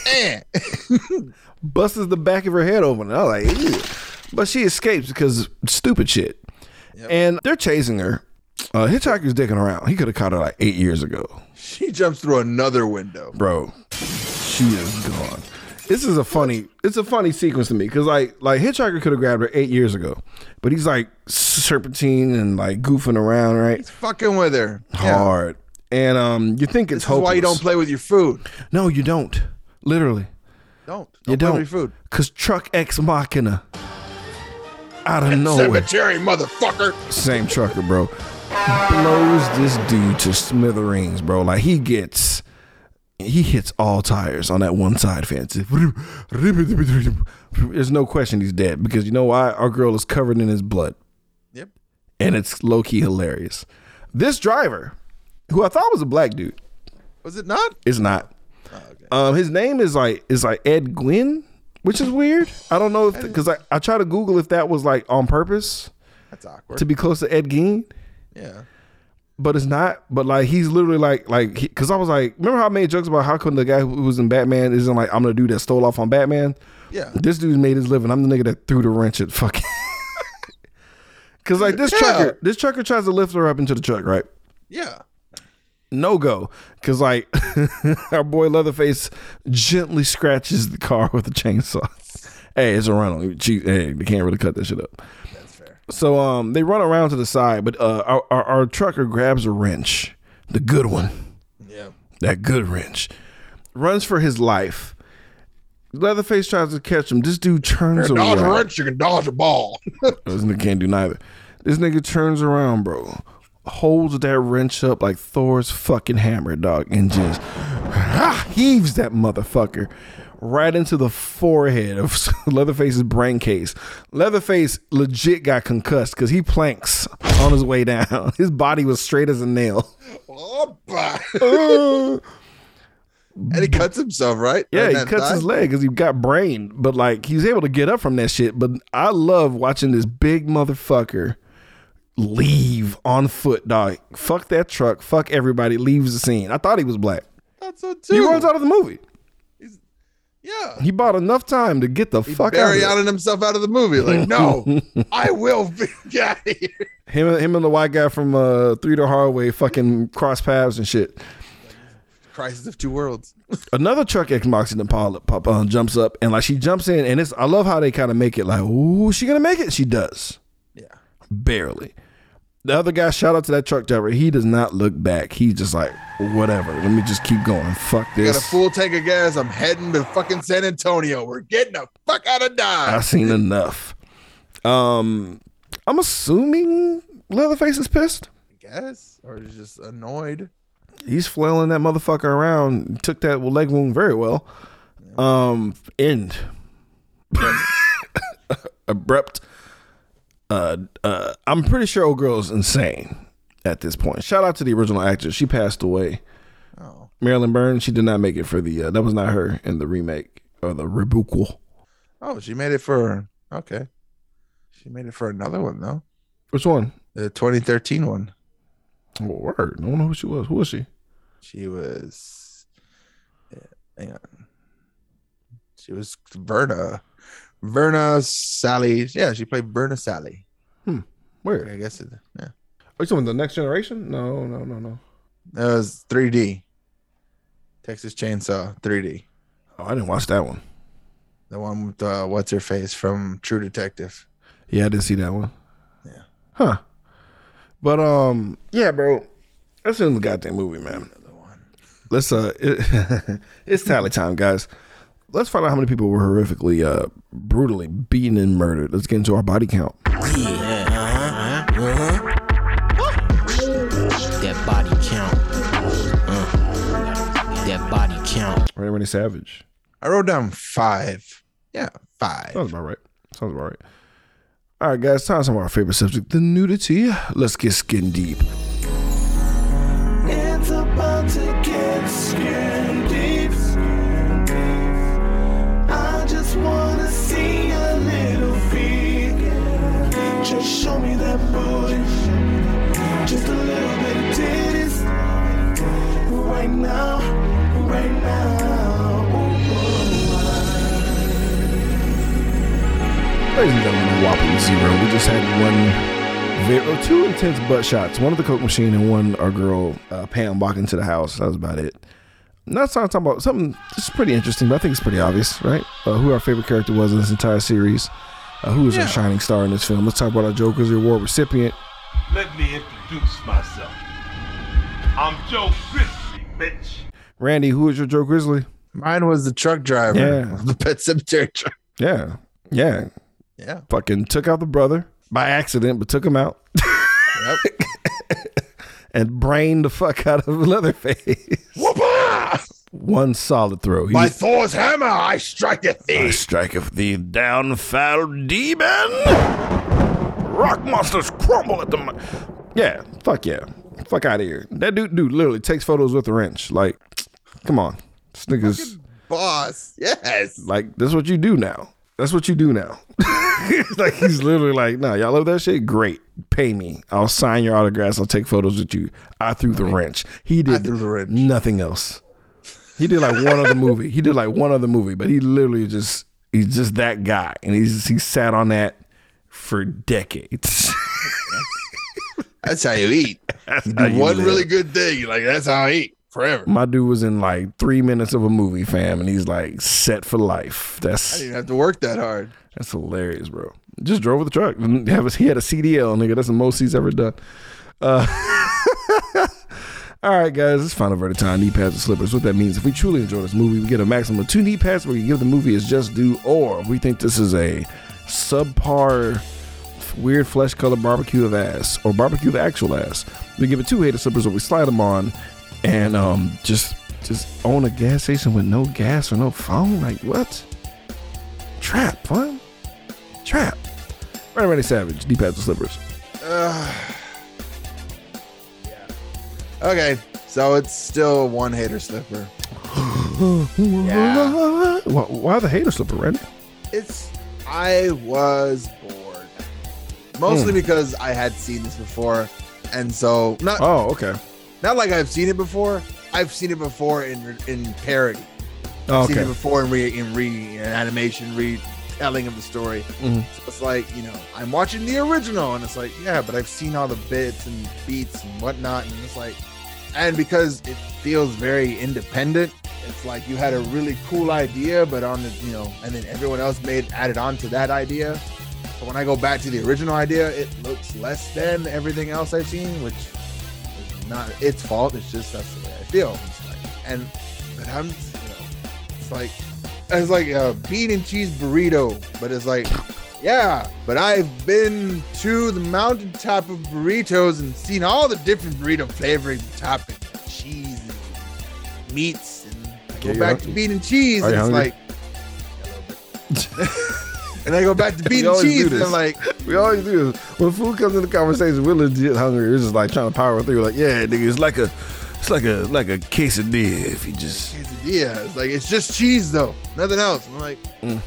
Speaker 2: Eh.
Speaker 1: Busts the back of her head open. I was like, Ew. but she escapes because stupid shit. And they're chasing her. Uh, Hitchhiker's dicking around. He could have caught her like eight years ago.
Speaker 2: She jumps through another window.
Speaker 1: bro. She is gone. This is a funny. It's a funny sequence to me because like like Hitchhiker could have grabbed her eight years ago, but he's like serpentine and like goofing around, right?
Speaker 2: He's fucking with her. Yeah.
Speaker 1: Hard. And um, you think it's
Speaker 2: This why you don't play with your food.
Speaker 1: No, you don't. Literally,
Speaker 2: Don't. Don't
Speaker 1: you
Speaker 2: play
Speaker 1: don't.
Speaker 2: with your food.
Speaker 1: Cause truck X Machina out of nowhere,
Speaker 2: Cemetery, motherfucker.
Speaker 1: same trucker, bro, blows this dude to smithereens, bro. Like he gets he hits all tires on that one side fence. There's no question he's dead because you know why? Our girl is covered in his blood.
Speaker 2: Yep.
Speaker 1: And it's low key hilarious. This driver, who I thought was a black dude,
Speaker 2: Was it not?
Speaker 1: is not. Okay. Um, his name is like is like Ed Guinn, which is weird. I don't know if because I, I try to Google if that was like on purpose
Speaker 2: That's awkward.
Speaker 1: to be close to Ed Gein,
Speaker 2: yeah.
Speaker 1: But it's not. But like he's literally like like because I was like, remember how I made jokes about how come the guy who was in Batman isn't like I'm the dude that stole off on Batman.
Speaker 2: Yeah.
Speaker 1: This dude made his living. I'm the nigga that threw the wrench at fucking. Cause like this
Speaker 2: Yeah.
Speaker 1: trucker, this trucker tries to lift her up into the truck, right?
Speaker 2: Yeah.
Speaker 1: no go because like our boy leatherface gently scratches the car with a chainsaw hey it's a rental hey they can't really cut that shit up. So um they run around to the side but uh our, our, our trucker grabs a wrench the good one
Speaker 2: Yeah.
Speaker 1: that good wrench runs for his life leatherface tries to catch him this dude turns
Speaker 2: Dodge a
Speaker 1: around
Speaker 2: wrench, you can dodge a ball.
Speaker 1: this nigga can't do neither. This nigga turns around, bro. Holds that wrench up like Thor's fucking hammer, dog, and just heaves that motherfucker right into the forehead of Leatherface's brain case. Leatherface legit got concussed because he planks on his way down. His body was straight as a nail.
Speaker 2: Oh, Oppa. and he cuts himself, right?
Speaker 1: Yeah,
Speaker 2: Right
Speaker 1: he cuts
Speaker 2: thigh?
Speaker 1: his leg because he got brain, but like he's able to get up from that shit. But I love watching this big motherfucker leave on foot, dog. Fuck that truck. Fuck everybody. Leaves the scene. I thought he was black.
Speaker 2: That's so too.
Speaker 1: He runs out of the movie.
Speaker 2: Yeah.
Speaker 1: He bought enough time to get the fuck out. Of
Speaker 2: himself out of the movie. Like, no, I will be out of here.
Speaker 1: Him, him, and the white guy from uh, Three to Hardway fucking cross paths and shit.
Speaker 2: Crisis of Two Worlds.
Speaker 1: Another truck ex accident pop, pop uh, jumps up and like she jumps in and it's. I love how they kind of make it like, ooh, she gonna make it? She does.
Speaker 2: Yeah.
Speaker 1: barely. The other guy, shout out to that truck driver. He does not look back. He's just like, whatever. Let me just keep going. Fuck this.
Speaker 2: I Got a full tank of gas. I'm heading to fucking San Antonio. We're getting the fuck out of Dodge.
Speaker 1: I've seen enough. Um, I'm assuming Leatherface is pissed.
Speaker 2: guess, or he's just annoyed.
Speaker 1: He's flailing that motherfucker around. Took that leg wound very well. Um, end. Abrupt. Uh, uh, I'm pretty sure old girl is insane at this point. Shout out to the original actress. She passed away.
Speaker 2: Oh,
Speaker 1: Marilyn Burns, she did not make it for the. Uh, that was not her in the remake or the reboot.
Speaker 2: oh, she made it for okay. She made it for another one though.
Speaker 1: Which one?
Speaker 2: The 2013 one.
Speaker 1: Oh, word. I don't know who she was. Who was she?
Speaker 2: She was. yeah, hang on. She was Verna. Verna Sally. Yeah, she played Verna Sally.
Speaker 1: Where?
Speaker 2: I guess it. Yeah,
Speaker 1: Are you talking the next generation? No, no, no, no.
Speaker 2: that was 3D. Texas Chainsaw 3D.
Speaker 1: Oh, I didn't watch that one.
Speaker 2: The one with uh, what's her face from True Detective.
Speaker 1: Yeah, I didn't see that one.
Speaker 2: Yeah.
Speaker 1: Huh. But um, yeah, bro. That's in the goddamn movie, man. Let's uh, it, it's tally time, guys. Let's find out how many people were horrifically, uh, brutally beaten and murdered. Let's get into our body count.
Speaker 5: That body count. Uh, that body count.
Speaker 1: Randy Randy Savage.
Speaker 2: I wrote down five. Yeah, five.
Speaker 1: Sounds about right. Sounds about right. All right, guys. Time for some of our favorite subject, the nudity. Let's get skin deep.
Speaker 6: Just a little bit of titties. Right now, right now.
Speaker 1: Ladies and gentlemen, whopping zero. We just had one, very, or two intense butt shots. One of the Coke machine and one our girl uh, Pam walking into the house. That was about it. Not talking about something. This is pretty interesting, but I think it's pretty obvious, right? Uh, who our favorite character was in this entire series. Uh, who is our shining star in this film? Let's talk about our Joker's Grizzly Award recipient.
Speaker 7: Let me introduce myself. I'm Joe Grizzly, bitch.
Speaker 1: Randy, who is your Joe Grizzly?
Speaker 2: Mine was the truck driver.
Speaker 1: Yeah.
Speaker 2: of The Pet Sematary truck.
Speaker 1: Yeah, yeah.
Speaker 2: Yeah.
Speaker 1: Fucking took out the brother by accident, but took him out
Speaker 2: Yep.
Speaker 1: and brained the fuck out of Leatherface.
Speaker 2: Whoop-ah!
Speaker 1: one solid throw. He
Speaker 2: By Thor's hammer, I striketh
Speaker 1: I
Speaker 2: thee.
Speaker 1: striketh thee down, foul demon. Rock monsters crumble at the. Yeah, fuck yeah, fuck out of here. That dude, dude, literally takes photos with a wrench. Like, come on, this nigga's
Speaker 2: Boss. Yes.
Speaker 1: like, that's what you do now. That's what you do now. like he's literally like, no, y'all love that shit. Great, pay me. I'll sign your autographs. I'll take photos with you. I threw the wrench. He did
Speaker 2: threw the wrench.
Speaker 1: nothing else. He did like one other movie. He did like one other movie, but he literally just he's just that guy, and he's he sat on that for decades.
Speaker 2: That's how you eat.
Speaker 1: That's
Speaker 2: You do
Speaker 1: you
Speaker 2: one
Speaker 1: live.
Speaker 2: really good thing. You're like, that's how I eat forever.
Speaker 1: My dude was in like three minutes of a movie, fam, and he's like set for life. That's I
Speaker 2: didn't have to work that hard.
Speaker 1: that's hilarious, bro. Just drove with the truck. A- He had a CDL, nigga. That's the most he's ever done. Uh, all right, guys, it's final verdict time. Knee pads and slippers. What that means, if we truly enjoy this movie, we get a maximum of two knee pads where we give the movie its just due, or if we think this is a subpar, weird flesh colored barbecue of ass, or barbecue of actual ass, we give it two hater slippers where we slide them on and um just just own a gas station with no gas or no phone. Like what? Trap, fun. Trap. Ready, ready, savage. Knee pads and slippers.
Speaker 2: Okay, so it's still one hater slipper. Yeah.
Speaker 1: Why, why the hater slipper, Randy?
Speaker 2: It's I was bored. Mostly
Speaker 1: Hmm.
Speaker 2: because I had seen this before. And so not
Speaker 1: Oh, okay.
Speaker 2: not like I've seen it before. I've seen it before in in parody.
Speaker 1: Oh,
Speaker 2: I've seen it before in re in re in animation retelling of the story.
Speaker 1: Mhm.
Speaker 2: So it's like you know I'm watching the original, and it's like yeah, but I've seen all the bits and beats and whatnot, and it's like, and because it feels very independent, it's like you had a really cool idea, but on the you know, and then everyone else made added on to that idea. So when I go back to the original idea, it looks less than everything else I've seen, which is not its fault. It's just that's the way I feel. Like, and but I'm, you know, it's like it's like a bean and cheese burrito, but it's like, yeah, but I've been to the mountaintop of burritos and seen all the different burrito flavoring toppings, like cheese and meats, and I go back
Speaker 1: hungry?
Speaker 2: to bean and cheese, and it's
Speaker 1: hungry?
Speaker 2: like. and I go back to bean and cheese, and like,
Speaker 1: We always do this. When food comes into conversation, we're legit hungry. We're just like trying to power through. Like, yeah, nigga, it's like a, it's like a, like a quesadilla. If you just,
Speaker 2: quesadilla. It's like it's just cheese though, nothing else. I'm like,
Speaker 1: Mm.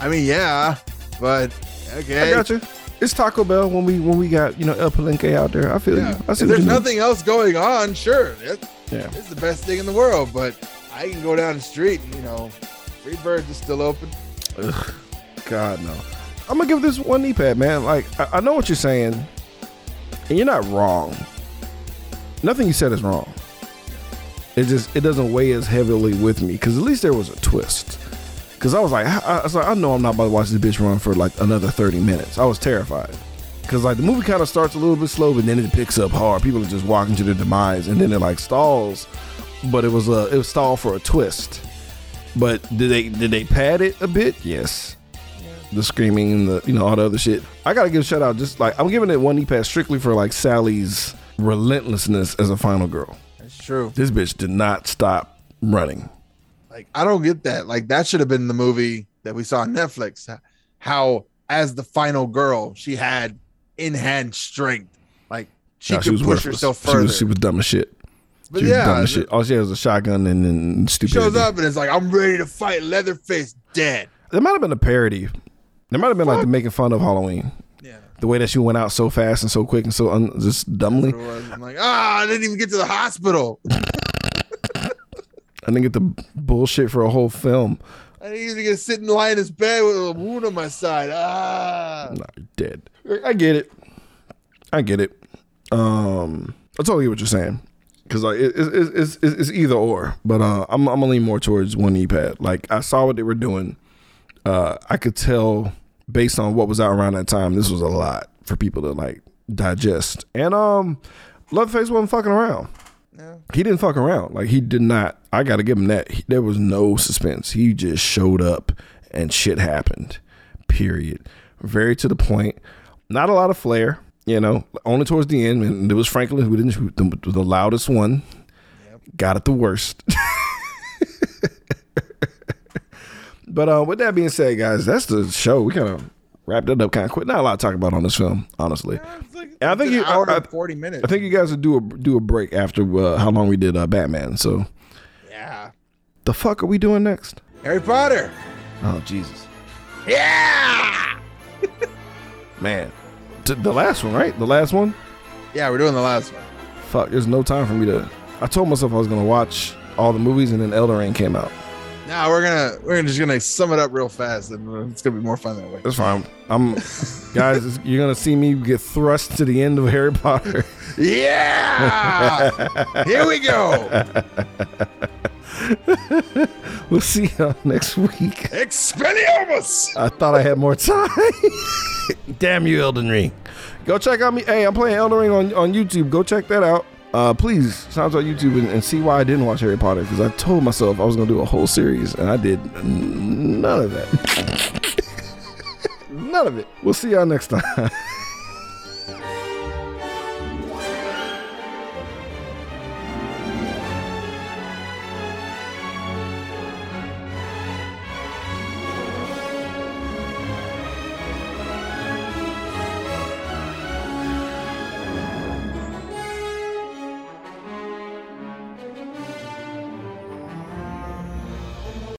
Speaker 2: I mean, yeah, but okay.
Speaker 1: I got you. It's Taco Bell when we when we got you know El Palenque out there. I feel
Speaker 2: Yeah.
Speaker 1: you. I see what
Speaker 2: there's
Speaker 1: you mean.
Speaker 2: nothing else going on, sure, it,
Speaker 1: Yeah.
Speaker 2: it's the best thing in the world. But I can go down the street, and you know, Freebirds is still open.
Speaker 1: Ugh, God no. I'm gonna give this one knee pad, man. Like I, I know what you're saying, and you're not wrong. Nothing you said is wrong. It just it doesn't weigh as heavily with me because at least there was a twist. Because I was like, I, I was like, I know I'm not about to watch this bitch run for like another 30 minutes. I was terrified. Because like the movie kind of starts a little bit slow, but then it picks up hard. People are just walking to their demise, and then it like stalls. But it was a it was stalled for a twist. But did they did they pad it a bit? Yes. The screaming and the you know all the other shit. I gotta give a shout out. Just like I'm giving it one knee pass strictly for like Sally's relentlessness as a final girl.
Speaker 2: That's true.
Speaker 1: This bitch did not stop running.
Speaker 2: Like I don't get that. Like that should have been the movie that we saw on Netflix. How as the final girl, she had in hand strength. Like she
Speaker 1: No,
Speaker 2: could push
Speaker 1: worthless.
Speaker 2: herself
Speaker 1: She
Speaker 2: further.
Speaker 1: was, she was dumb as shit.
Speaker 2: but
Speaker 1: She was dumb
Speaker 2: yeah,
Speaker 1: as shit. All she has was a shotgun and, and
Speaker 2: she shows up and it's like, I'm ready to fight Leatherface dead.
Speaker 1: There might have been a parody. There might have been like the making fun of Halloween.
Speaker 2: Yeah.
Speaker 1: The way that she went out so fast and so quick and so un- just dumbly.
Speaker 2: I'm like, ah, I didn't even get to the hospital.
Speaker 1: I didn't get the bullshit for a whole film.
Speaker 2: I didn't even get to sit and lie in his bed with a wound on my side. Ah.
Speaker 1: Nah, you're dead. I get it. I get it. Um, I totally get what you're saying. Cause like it, it, it, it's, it's it's either or, but uh, I'm I'm gonna lean more towards one knee pad. Like I saw what they were doing. Uh, I could tell based on what was out around that time, this was a lot for people to like digest. And um, Leatherface wasn't fucking around. Yeah, He didn't fuck around. Like he did not. I got to give him that. He- there was no suspense. He just showed up and shit happened. Period. Very to the point. Not a lot of flair. You know, only towards the end, and it was Franklin who didn't shoot the, the loudest one. Got it the worst. But uh, with that being said, guys, that's the show. We kind of wrapped it up kind of quick. Not a lot to talk about on this film, honestly. And I think you,
Speaker 2: hour
Speaker 1: I,
Speaker 2: forty minutes.
Speaker 1: I think you guys would do a do a break after uh, how long we did uh, Batman. So
Speaker 2: yeah.
Speaker 1: the fuck are we doing next?
Speaker 2: Harry Potter.
Speaker 1: Oh Jesus,
Speaker 2: Yeah.
Speaker 1: man, T- the last one, right? The last one.
Speaker 2: Yeah, we're doing the last one.
Speaker 1: Fuck, there's no time for me to. I told myself I was gonna watch all the movies, and then Elden Ring came out.
Speaker 2: Now we're gonna we're just gonna sum it up real fast, and it's gonna be more fun that way.
Speaker 1: That's fine. I'm, guys. You're gonna see me get thrust to the end of Harry Potter.
Speaker 2: Yeah. Here we go.
Speaker 1: We'll see y'all next week.
Speaker 2: Expelliarmus.
Speaker 1: I thought I had more time. Damn you, Elden Ring. Go check out me. Hey, I'm playing Elden Ring on, on YouTube. Go check that out. Uh, please, sounds on YouTube and, and see why I didn't watch Harry Potter because I told myself I was gonna do a whole series and I did none of that. none of it. We'll see y'all next time.